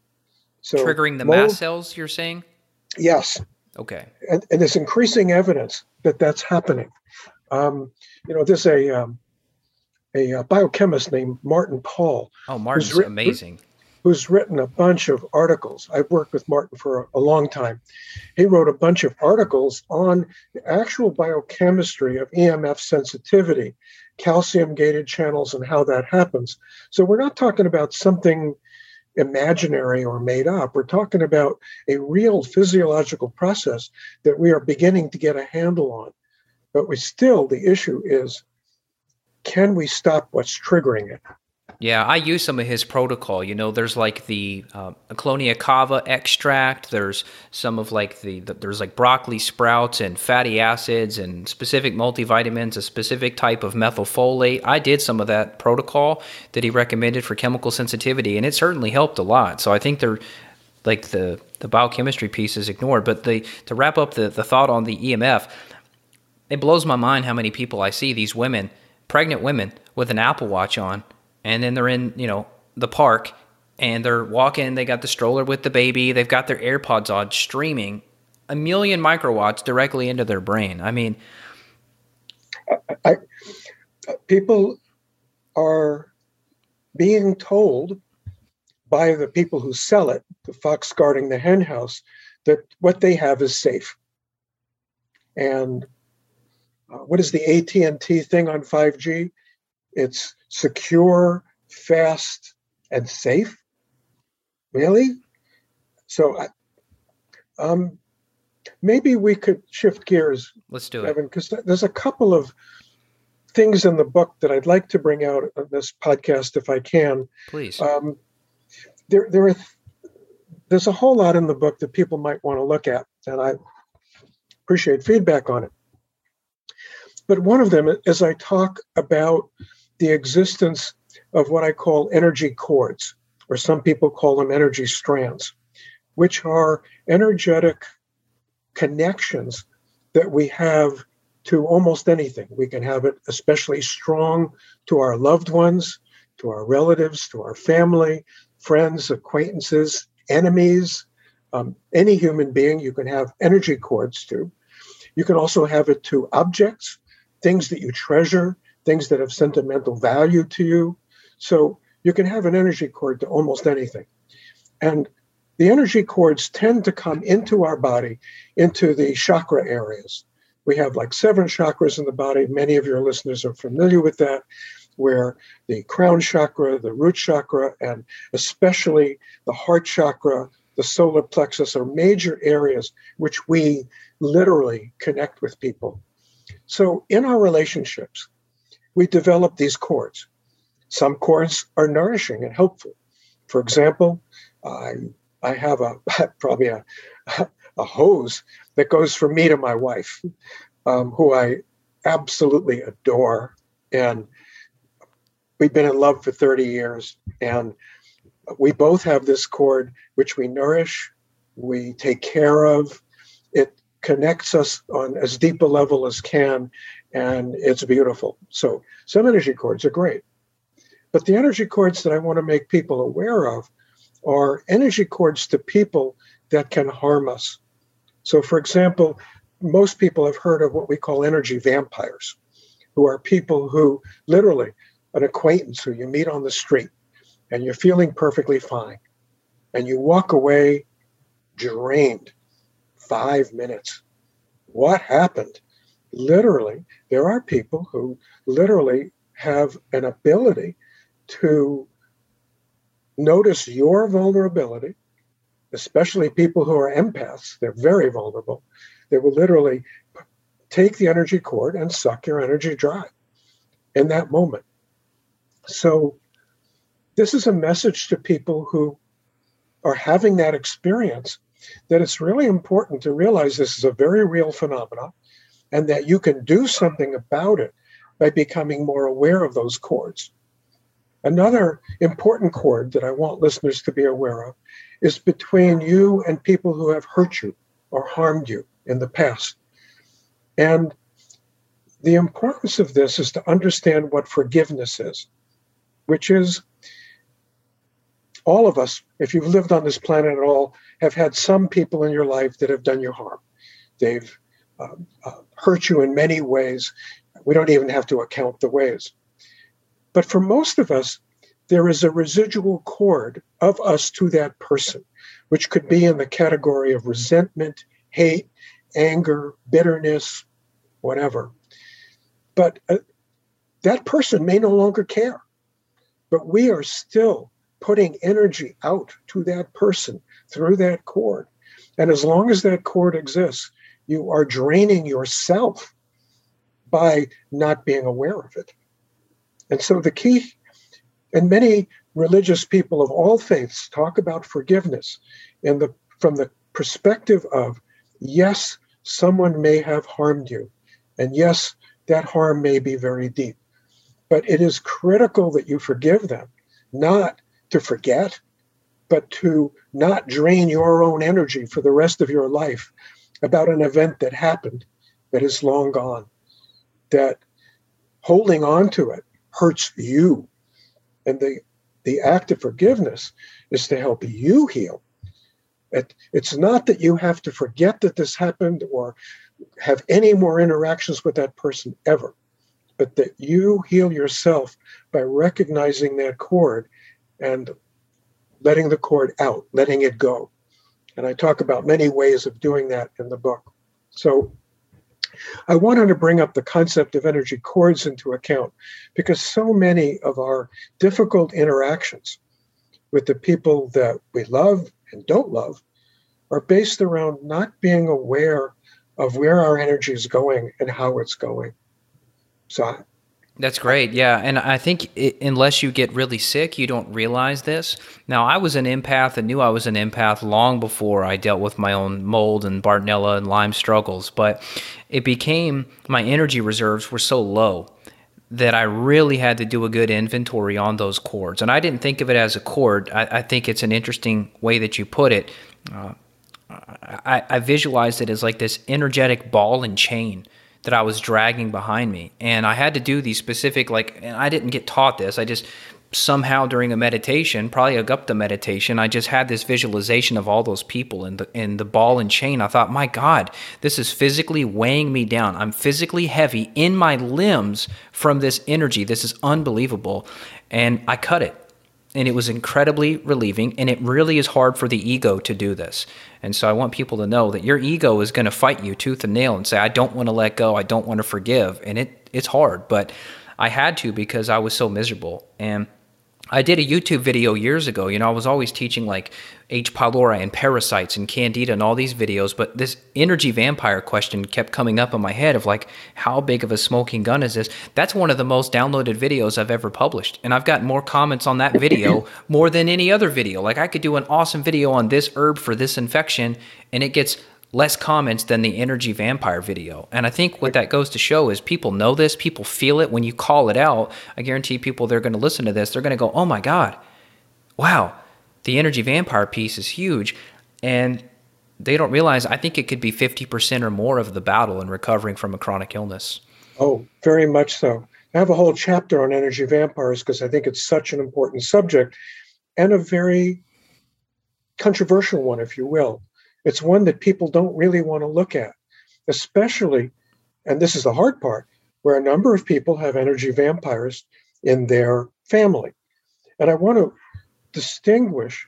So triggering the mast cells, you're saying? Yes. Okay. And, and there's increasing evidence that that's happening. Um, you know, there's a um, a, a, biochemist named Martin Pall. Oh, Martin's written, amazing. Who's written a bunch of articles. I've worked with Martin for a, a long time. He wrote a bunch of articles on the actual biochemistry of EMF sensitivity, calcium gated channels, and how that happens. So we're not talking about something imaginary or made up. We're talking about a real physiological process that we are beginning to get a handle on. But we still, the issue is can we stop what's triggering it? Yeah, I use some of his protocol. You know, there's like the uh, Clonia cava extract. There's some of like the, the, there's like broccoli sprouts and fatty acids and specific multivitamins, a specific type of methylfolate. I did some of that protocol that he recommended for chemical sensitivity, and it certainly helped a lot. So I think they're like the the biochemistry piece is ignored. But the to wrap up the the thought on the EMF, it blows my mind how many people I see these women, pregnant women with an Apple Watch on and then they're in you know the park and they're walking they got the stroller with the baby they've got their airpods on streaming a million microwatts directly into their brain. I mean I, people are being told by the people who sell it the fox guarding the hen house that what they have is safe. And uh, what is the AT&T thing on 5G it's secure, fast, and safe. Really? So, um, maybe we could shift gears. Let's do it, because there's a couple of things in the book that I'd like to bring out on this podcast if I can. Please. Um, there, there are. There's a whole lot in the book that people might want to look at, and I appreciate feedback on it. But one of them is I talk about the existence of what I call energy cords, or some people call them energy strands, which are energetic connections that we have to almost anything. We can have it especially strong to our loved ones, to our relatives, to our family, friends, acquaintances, enemies, um, any human being you can have energy cords to. You can also have it to objects, things that you treasure, things that have sentimental value to you. So you can have an energy cord to almost anything. And the energy cords tend to come into our body, into the chakra areas. We have like seven chakras in the body. Many of your listeners are familiar with that, where the crown chakra, the root chakra, and especially the heart chakra, the solar plexus are major areas which we literally connect with people. So in our relationships, we develop these cords. Some cords are nourishing and helpful. For example, I, I have a probably a, a hose that goes from me to my wife, um, who I absolutely adore. And we've been in love for 30 years. And we both have this cord which we nourish, we take care of. It connects us on as deep a level as can and it's beautiful. So some energy cords are great. But the energy cords that I want to make people aware of are energy cords to people that can harm us. So, for example, most people have heard of what we call energy vampires, who are people who literally, an acquaintance who you meet on the street and you're feeling perfectly fine, and you walk away drained five minutes. What happened? literally, there are people who literally have an ability to notice your vulnerability, especially people who are empaths. They're very vulnerable. They will literally take the energy cord and suck your energy dry in that moment. So, this is a message to people who are having that experience that it's really important to realize this is a very real phenomenon and that you can do something about it by becoming more aware of those cords. Another important cord that I want listeners to be aware of is between you and people who have hurt you or harmed you in the past. And the importance of this is to understand what forgiveness is, which is all of us, if you've lived on this planet at all, have had some people in your life that have done you harm. They've uh, uh, hurt you in many ways. We don't even have to account the ways. But for most of us, there is a residual cord of us to that person, which could be in the category of resentment, hate, anger, bitterness, whatever. But uh, that person may no longer care. But we are still putting energy out to that person through that cord. And as long as that cord exists, you are draining yourself by not being aware of it. And so the key, and many religious people of all faiths talk about forgiveness in the from the perspective of yes, someone may have harmed you, and yes, that harm may be very deep. But it is critical that you forgive them, not to forget, but to not drain your own energy for the rest of your life about an event that happened that is long gone. That holding on to it hurts you. And the, the act of forgiveness is to help you heal. It, it's not that you have to forget that this happened or have any more interactions with that person ever, but that you heal yourself by recognizing that cord and letting the cord out, letting it go. And I talk about many ways of doing that in the book. So I wanted to bring up the concept of energy cords into account because so many of our difficult interactions with the people that we love and don't love are based around not being aware of where our energy is going and how it's going. So that's great. Yeah. And I think it, unless you get really sick, you don't realize this. Now, I was an empath and knew I was an empath long before I dealt with my own mold and Bartonella and Lyme struggles. But it became my energy reserves were so low that I really had to do a good inventory on those cords. And I didn't think of it as a cord. I, I think it's an interesting way that you put it. Uh, I, I visualized it as like this energetic ball and chain that I was dragging behind me. And I had to do these specific, like, and I didn't get taught this. I just somehow during a meditation, probably a Gupta meditation, I just had this visualization of all those people in the in the ball and chain. I thought, my God, this is physically weighing me down. I'm physically heavy in my limbs from this energy. This is unbelievable. And I cut it and it was incredibly relieving and it really is hard for the ego to do this. And so i want people to know that your ego is going to fight you tooth and nail and say i don't want to let go. I don't want to forgive. And it it's hard but i had to because i was so miserable. And I did a YouTube video years ago. You know, I was always teaching like H. pylori and parasites and candida and all these videos, but this energy vampire question kept coming up in my head of like, how big of a smoking gun is this? That's one of the most downloaded videos I've ever published. And I've got more comments on that video more than any other video. Like, I could do an awesome video on this herb for this infection, and it gets less comments than the energy vampire video. And I think what that goes to show is people know this, people feel it when you call it out. I guarantee people they're going to listen to this, they're going to go, "Oh my god. Wow. The energy vampire piece is huge." And they don't realize I think it could be 50% or more of the battle in recovering from a chronic illness. Oh, very much so. I have a whole chapter on energy vampires because I think it's such an important subject and a very controversial one, if you will. It's one that people don't really want to look at, especially, and this is the hard part, where a number of people have energy vampires in their family. And I want to distinguish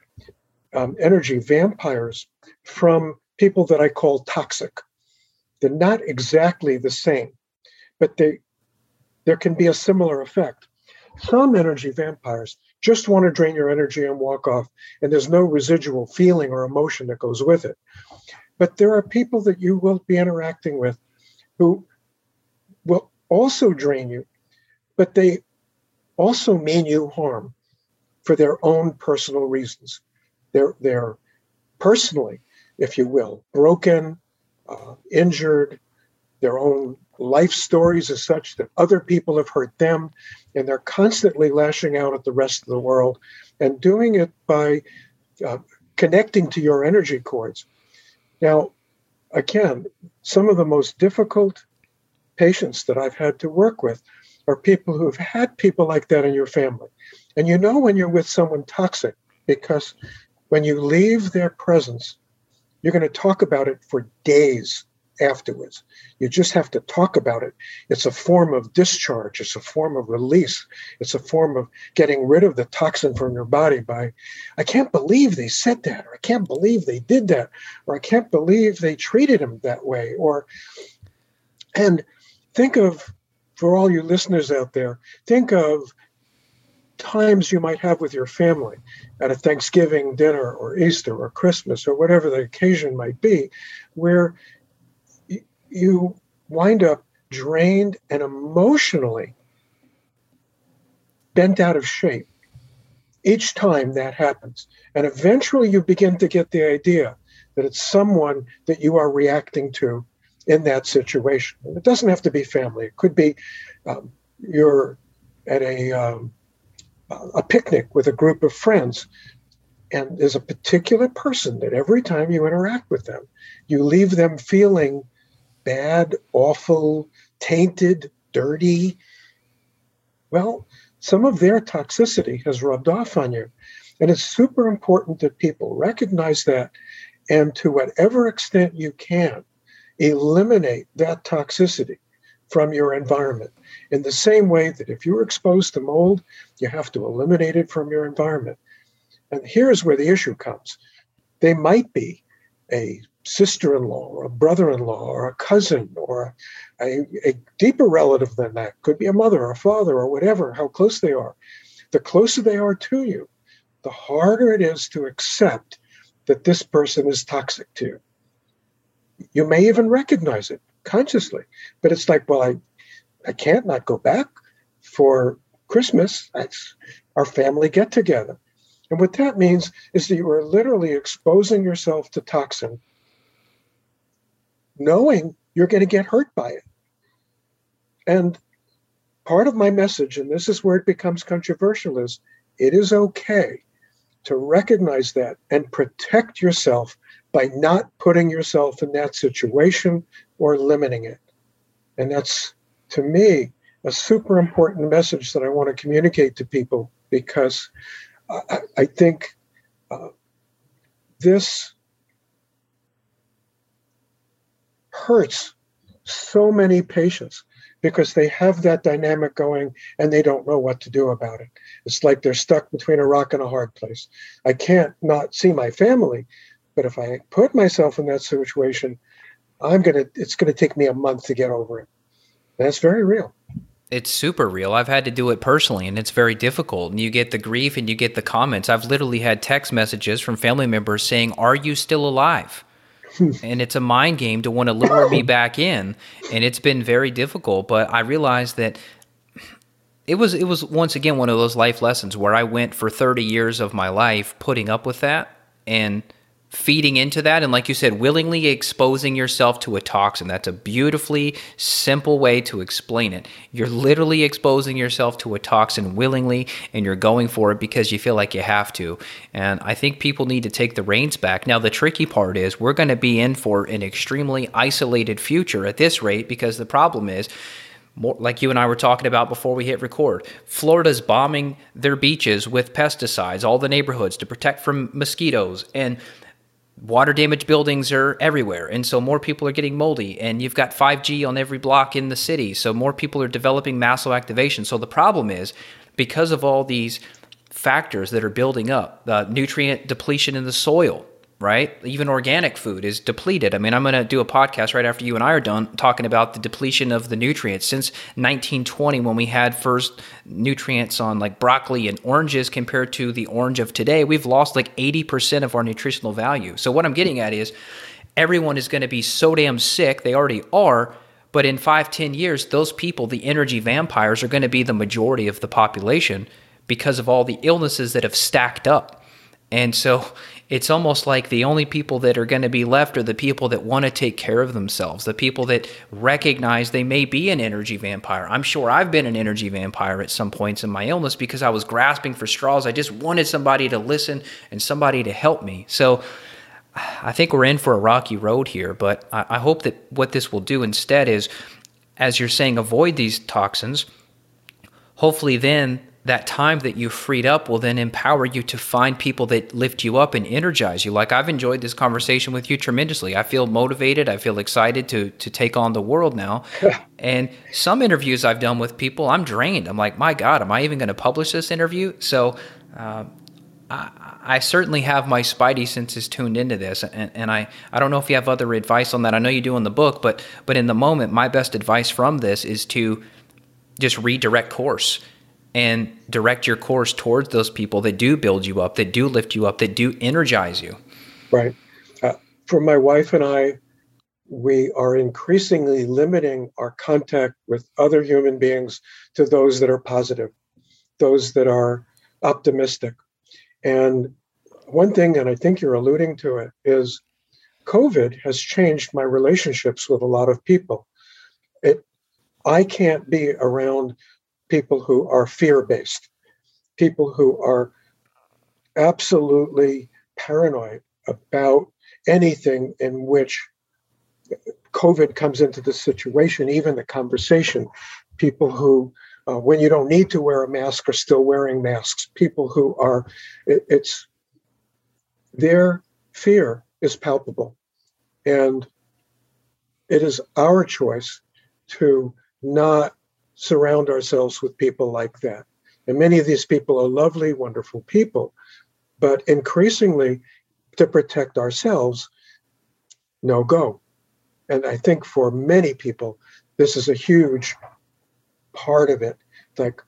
um, energy vampires from people that I call toxic. They're not exactly the same, but they there can be a similar effect. Some energy vampires just want to drain your energy and walk off, and there's no residual feeling or emotion that goes with it. But there are people that you will be interacting with who will also drain you, but they also mean you harm for their own personal reasons. They're, they're personally, if you will, broken, uh, injured, their own life stories as such that other people have hurt them, and they're constantly lashing out at the rest of the world and doing it by uh, connecting to your energy cords. Now, again, some of the most difficult patients that I've had to work with are people who've had people like that in your family. And you know when you're with someone toxic because when you leave their presence, you're going to talk about it for days afterwards. You just have to talk about it. It's a form of discharge, it's a form of release, it's a form of getting rid of the toxin from your body by, I can't believe they said that, or I can't believe they did that, or I can't believe they treated him that way. Or, and think of, for all you listeners out there, think of times you might have with your family at a Thanksgiving dinner or Easter or Christmas or whatever the occasion might be, where you wind up drained and emotionally bent out of shape each time that happens. And eventually you begin to get the idea that it's someone that you are reacting to in that situation. And it doesn't have to be family, it could be um, you're at a, um, a picnic with a group of friends. And there's a particular person that every time you interact with them, you leave them feeling bad, awful, tainted, dirty. Well, some of their toxicity has rubbed off on you. And it's super important that people recognize that and to whatever extent you can, eliminate that toxicity from your environment. In the same way that if you're exposed to mold, you have to eliminate it from your environment. And here's where the issue comes they might be a sister in law or a brother in law or a cousin or a, a, deeper relative than that, could be a mother or a father or whatever, how close they are. The closer they are to you, the harder it is to accept that this person is toxic to you. You may even recognize it consciously, but it's like, well, I, I can't not go back for Christmas. That's our family get together. And what that means is that you are literally exposing yourself to toxin knowing you're going to get hurt by it. And part of my message, and this is where it becomes controversial, is it is okay to recognize that and protect yourself by not putting yourself in that situation or limiting it. And that's, to me, a super important message that I want to communicate to people because I, I think uh, this hurts so many patients because they have that dynamic going and they don't know what to do about it. It's like they're stuck between a rock and a hard place. I can't not see my family, but if I put myself in that situation, I'm going to it's going to take me a month to get over it. That's very real. It's super real. I've had to do it personally and it's very difficult. And you get the grief and you get the comments. I've literally had text messages from family members saying, "Are you still alive?" and it's a mind game to want to lure me back in and it's been very difficult but i realized that it was it was once again one of those life lessons where i went for 30 years of my life putting up with that and feeding into that and like you said willingly exposing yourself to a toxin. That's a beautifully simple way to explain it. You're literally exposing yourself to a toxin willingly and you're going for it because you feel like you have to. And i think people need to take the reins back. Now the tricky part is we're going to be in for an extremely isolated future at this rate because the problem is more, like you and I were talking about before we hit record, Florida's bombing their beaches with pesticides, all the neighborhoods to protect from mosquitoes. And water damaged buildings are everywhere and so more people are getting moldy and you've got 5g on every block in the city so more people are developing mast activation. so the problem is because of all these factors that are building up the nutrient depletion in the soil right? Even organic food is depleted. I mean, I'm going to do a podcast right after you and I are done talking about the depletion of the nutrients since 1920 when we had first nutrients on like broccoli and oranges compared to the orange of today. We've lost like 80% of our nutritional value. So what I'm getting at is everyone is going to be so damn sick, they already are, but in five, ten years, those people, the energy vampires, are going to be the majority of the population because of all the illnesses that have stacked up. And so it's almost like the only people that are going to be left are the people that want to take care of themselves, the people that recognize they may be an energy vampire. I'm sure I've been an energy vampire at some points in my illness because I was grasping for straws. I just wanted somebody to listen and somebody to help me. So I think we're in for a rocky road here, but I, hope that what this will do instead is as you're saying, avoid these toxins, hopefully then that time that you freed up will then empower you to find people that lift you up and energize you. Like I've enjoyed this conversation with you tremendously. I feel motivated. I feel excited to to take on the world now. and some interviews I've done with people, I'm drained. I'm like, my God, am I even going to publish this interview? So. Uh, I, I, certainly have my spidey senses tuned into this, and, and I, I don't know if you have other advice on that. I know you do in the book, but but in the moment, my best advice from this is to just redirect course and direct your course towards those people that do build you up, that do lift you up, that do energize you. Right. Uh, for my wife and I, we are increasingly limiting our contact with other human beings to those that are positive, those that are optimistic. And one thing, and I think you're alluding to it, is COVID has changed my relationships with a lot of people. It, I can't be around people who are fear based, people who are absolutely paranoid about anything in which COVID comes into the situation, even the conversation. People who, uh, when you don't need to wear a mask, are still wearing masks. People who are, it, it's their fear is palpable. And it is our choice to not surround ourselves with people like that. And many of these people are lovely, wonderful people. But increasingly, to protect ourselves, no go. And I think for many people, this is a huge part of it. Like,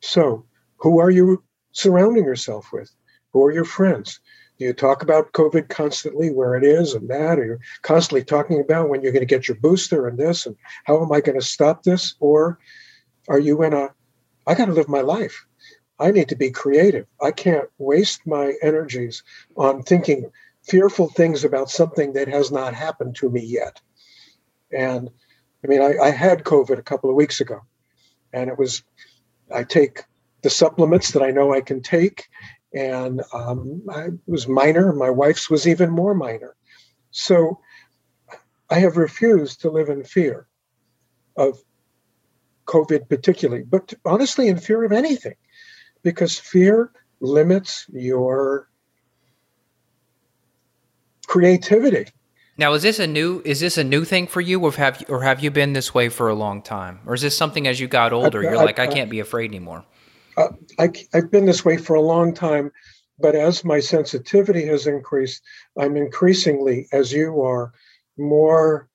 so who are you surrounding yourself with? Who are your friends? You talk about COVID constantly, where it is and that? Or you're constantly talking about when you're going to get your booster and this and how am I going to stop this? Or are you in a, I got to live my life. I need to be creative. I can't waste my energies on thinking fearful things about something that has not happened to me yet. And I mean, I, I had COVID a couple of weeks ago, and it was, I take the supplements that I know I can take, and um, I was minor. My wife's was even more minor. So I have refused to live in fear of COVID, particularly, but honestly, in fear of anything, because fear limits your creativity. Now, is this a new is this a new thing for you, or have or have you been this way for a long time, or is this something as you got older, I, you're I, like, I can't be afraid anymore? I, I've been this way for a long time, but as my sensitivity has increased, I'm increasingly, as you are, more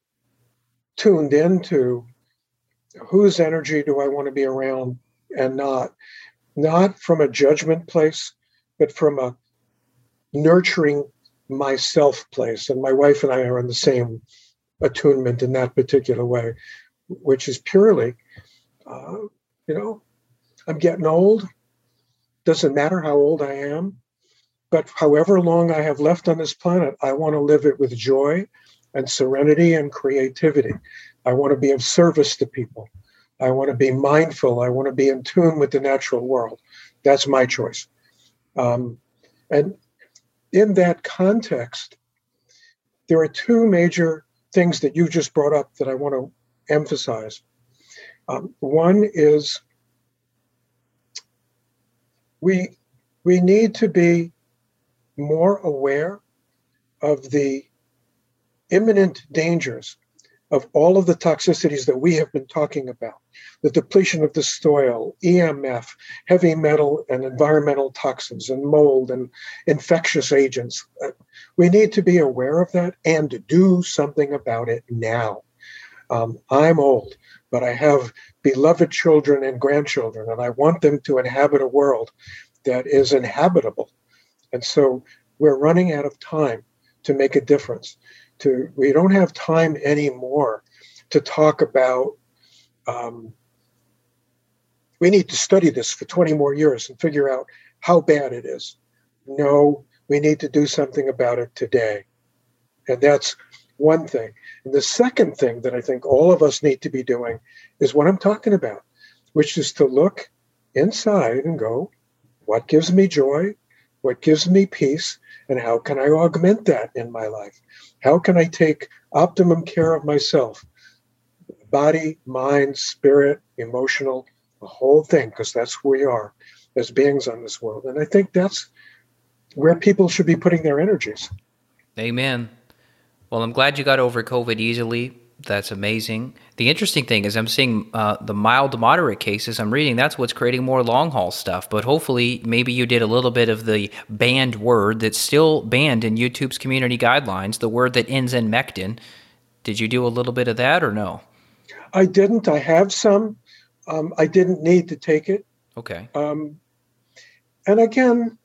tuned into whose energy do I want to be around and not. Not from a judgment place, but from a nurturing myself place. And my wife and I are in the same attunement in that particular way, which is purely, uh, you know, I'm getting old. Doesn't matter how old I am. But however long I have left on this planet, I want to live it with joy and serenity and creativity. I want to be of service to people. I want to be mindful. I want to be in tune with the natural world. That's my choice. Um, and in that context, there are two major things that you just brought up that I want to emphasize. Um, one is we we need to be more aware of the imminent dangers of all of the toxicities that we have been talking about the depletion of the soil, EMF, heavy metal and environmental toxins, and mold and infectious agents. Uh, we need to be aware of that and to do something about it now. Um, I'm old, but I have beloved children and grandchildren, and I want them to inhabit a world that is inhabitable. And so we're running out of time to make a difference. To we don't have time anymore to talk about. Um, we need to study this for 20 more years and figure out how bad it is. No, we need to do something about it today. And that's one thing. And the second thing that I think all of us need to be doing is what I'm talking about, which is to look inside and go, what gives me joy? What gives me peace? And how can I augment that in my life? How can I take optimum care of myself body, mind, spirit, emotional, the whole thing, because that's who we are as beings on this world. And I think that's where people should be putting their energies. Amen. Well, I'm glad you got over COVID easily. That's amazing. The interesting thing is, I'm seeing uh, the mild to moderate cases. I'm reading that's what's creating more long haul stuff. But hopefully, maybe you did a little bit of the banned word that's still banned in YouTube's community guidelines, the word that ends in mectin. Did you do a little bit of that or no? I didn't. I have some. Um, I didn't need to take it. Okay. Um, and again,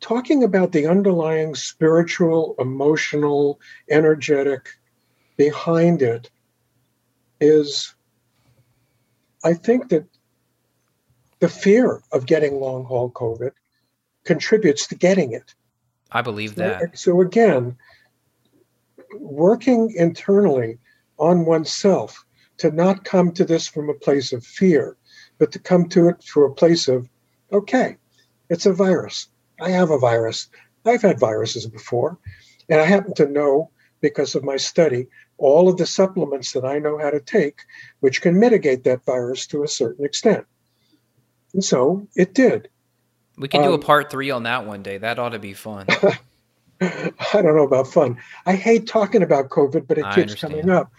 talking about the underlying spiritual, emotional, energetic behind it is, I think that the fear of getting long haul COVID contributes to getting it. I believe that. So, again, working internally on oneself to not come to this from a place of fear, but to come to it from a place of, okay, it's a virus. I have a virus. I've had viruses before. And I happen to know, because of my study, all of the supplements that I know how to take, which can mitigate that virus to a certain extent. And so it did. We can do um, a part three on that one day. That ought to be fun. I don't know about fun. I hate talking about COVID, but it keeps coming up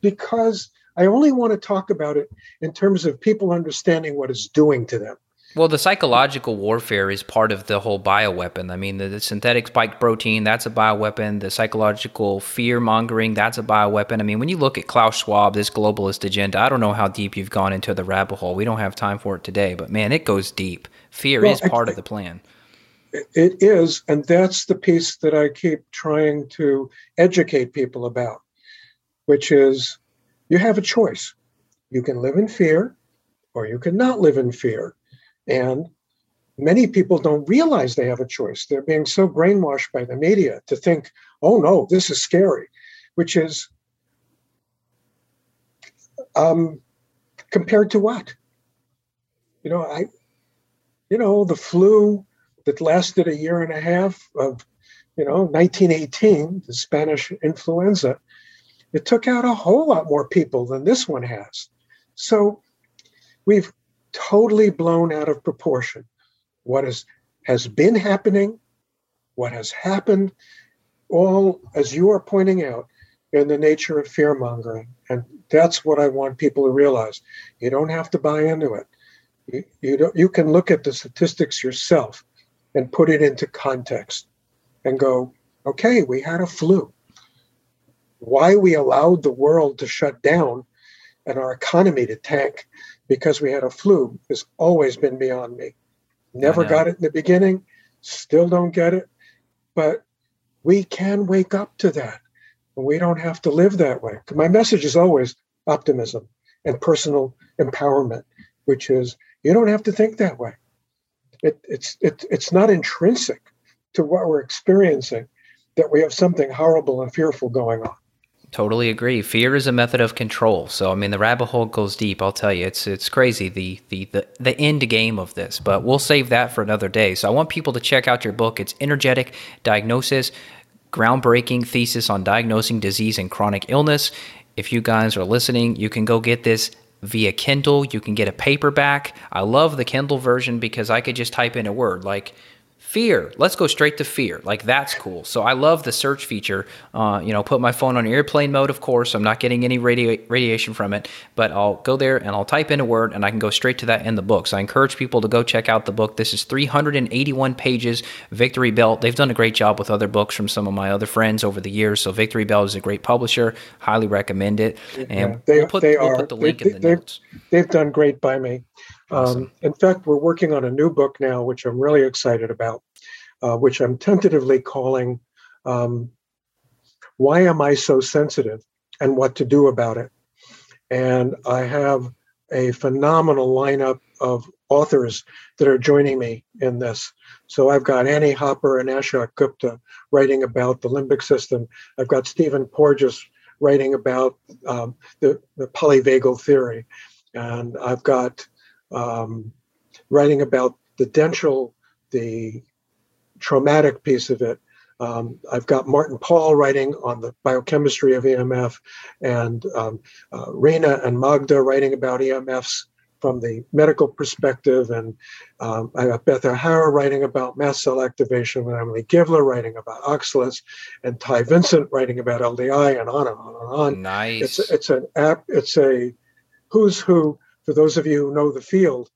because I only want to talk about it in terms of people understanding what it's doing to them. Well, the psychological warfare is part of the whole bioweapon. I mean, the, the synthetic spike protein, that's a bioweapon. The psychological fear mongering, that's a bioweapon. I mean, when you look at Klaus Schwab, this globalist agenda, I don't know how deep you've gone into the rabbit hole. We don't have time for it today, but man, it goes deep. Fear well, is part I, of the plan. It is. And that's the piece that I keep trying to educate people about, which is you have a choice. You can live in fear or you can not live in fear and many people don't realize they have a choice. They're being so brainwashed by the media to think, oh no, this is scary, which is um, compared to what? You know, I, you know, the flu that lasted a year and a half of, you know, 1918, the Spanish influenza, it took out a whole lot more people than this one has. So we've totally blown out of proportion what is, has been happening, what has happened, all, as you are pointing out, in the nature of fear mongering. And that's what I want people to realize. You don't have to buy into it. You, you, don't, you can look at the statistics yourself and put it into context and go, okay, we had a flu. Why we allowed the world to shut down and our economy to tank because we had a flu has always been beyond me. Never got it in the beginning, still don't get it, but we can wake up to that. And we don't have to live that way. My message is always optimism and personal empowerment, which is you don't have to think that way. It, it's it, it's not intrinsic to what we're experiencing that we have something horrible and fearful going on. Totally agree. Fear is a method of control. So I mean, the rabbit hole goes deep. I'll tell you, it's it's crazy the the the, the end game of this. But we'll save that for another day. So I want people to check out your book. It's energetic diagnosis, groundbreaking thesis on diagnosing disease and chronic illness. If you guys are listening, you can go get this via Kindle. You can get a paperback. I love the Kindle version because I could just type in a word like fear. Let's go straight to fear. Like that's cool. So i love the search feature. Uh, you know put my phone on airplane mode of course. I'm not getting any radi- radiation from it but i'll go there and i'll type in a word and i can go straight to that in the book. So i encourage people to go check out the book. This is 381 pages victory belt. They've done a great job with other books from some of my other friends over the years. So victory belt is a great publisher. Highly recommend it. And yeah, they, we'll put, they we'll are. put the link they, in the they've, notes. they've done great by me Awesome. Um, in fact, we're working on a new book now, which I'm really excited about, uh, which I'm tentatively calling um, Why Am I So Sensitive and What to Do About It. And I have a phenomenal lineup of authors that are joining me in this. So I've got Annie Hopper and Ashok Gupta writing about the limbic system. I've got Stephen Porges writing about um, the, the polyvagal theory. And I've got um, writing about the dental, the traumatic piece of it. Um, I've got Martin Pall writing on the biochemistry of EMF, and um, uh, Reina and Magda writing about EMFs from the medical perspective, and um, I got Beth O'Hara writing about mast cell activation, and Emily Givler writing about oxalates, and Ty Vincent writing about LDI, and on and on and on. Nice. It's it's an app. It's a who's who for those of you who know the field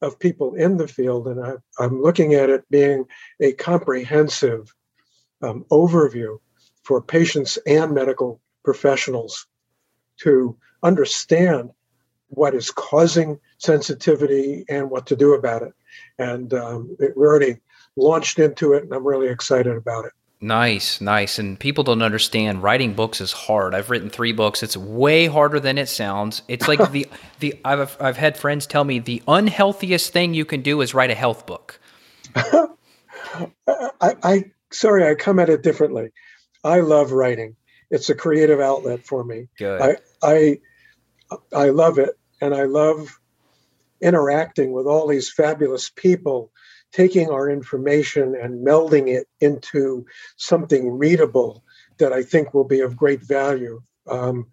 of people in the field, and I, I'm looking at it being a comprehensive um, overview for patients and medical professionals to understand what is causing sensitivity and what to do about it. And um, it, we're already launched into it, and I'm really excited about it. Nice, nice. And people don't understand writing books is hard. I've written three books. It's way harder than it sounds. It's like the the I've I've had friends tell me the unhealthiest thing you can do is write a health book. I, I sorry, I come at it differently. I love writing. It's a creative outlet for me. Good. I I I love it, and I love interacting with all these fabulous people taking our information and melding it into something readable that I think will be of great value. Um,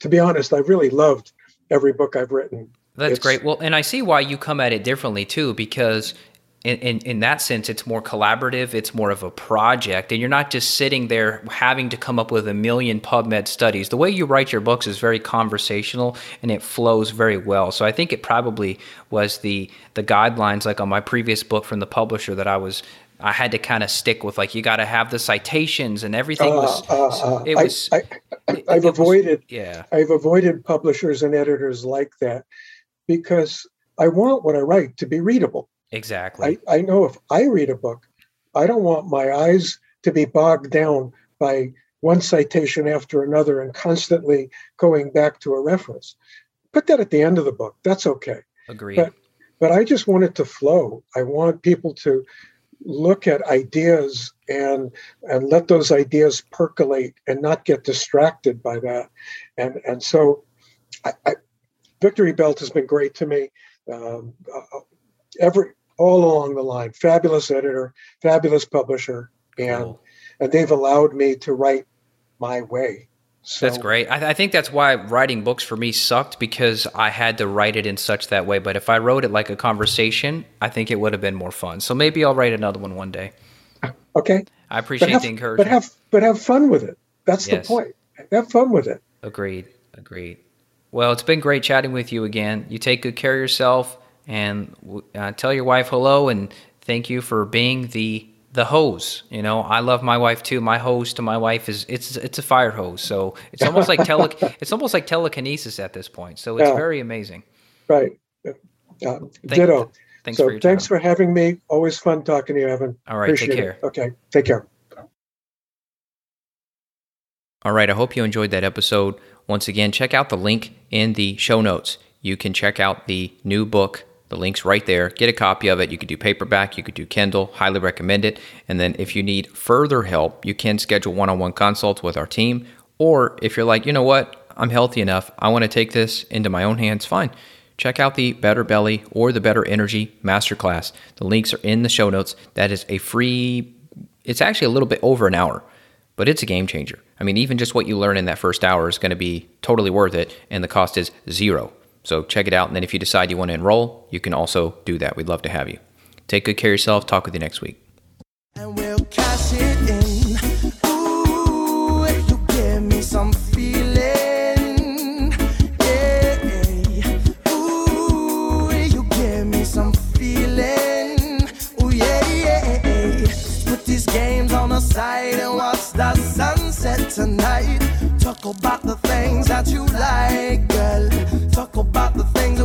to be honest, I really loved every book I've written. That's it's, great. Well, and I see why you come at it differently too, because in, in, in that sense, it's more collaborative. It's more of a project, and you're not just sitting there having to come up with a million PubMed studies. The way you write your books is very conversational, and it flows very well. So I think it probably was the the guidelines, like on my previous book from the publisher, that I was I had to kind of stick with like you got to have the citations and everything was uh, uh, it was I, have avoided was, yeah I've avoided publishers and editors like that because I want what I write to be readable. Exactly. I, I know if I read a book, I don't want my eyes to be bogged down by one citation after another and constantly going back to a reference. Put that at the end of the book. That's okay. Agreed. But but I just want it to flow. I want people to look at ideas and and let those ideas percolate and not get distracted by that. And and so, I, I, Victory Belt has been great to me. Um, uh, every all along the line. Fabulous editor, fabulous publisher, and cool. and they've allowed me to write my way. So, that's great. I, I, think that's why writing books for me sucked because I had to write it in such that way. But if I wrote it like a conversation, I think it would have been more fun. So maybe I'll write another one one day. Okay. I appreciate have, the encouragement. But have but have fun with it. That's yes. the point. Have fun with it. Agreed. Agreed. Well, it's been great chatting with you again. You take good care of yourself and uh, tell your wife hello and thank you for being the the hose. You know, I love my wife too. My hose to my wife is it's it's a fire hose. So it's almost like tele it's almost like telekinesis at this point. So it's yeah. very amazing. Right. Uh, Thank, ditto. Thanks so for thanks for having me. Always fun talking to you, Evan. All right. Appreciate take care. It. Okay. Take care. All right. I hope you enjoyed that episode. Once again, check out the link in the show notes. You can check out the new book the link's right there. Get a copy of it. You could do paperback, you could do Kindle. Highly recommend it. And then if you need further help, you can schedule one on one consults with our team. Or if you're like, you know what, I'm healthy enough, I want to take this into my own hands, fine. Check out the Better Belly or the Better Energy Masterclass. The links are in the show notes. That is a free, it's actually a little bit over an hour, but it's a game changer. I mean, even just what you learn in that first hour is going to be totally worth it, and the cost is zero. So check it out. And then if you decide you want to enroll, you can also do that. We'd love to have you. Take good care of yourself. Talk with you next week. and watch the sunset tonight. Talk about the things that you like, girl talk about the things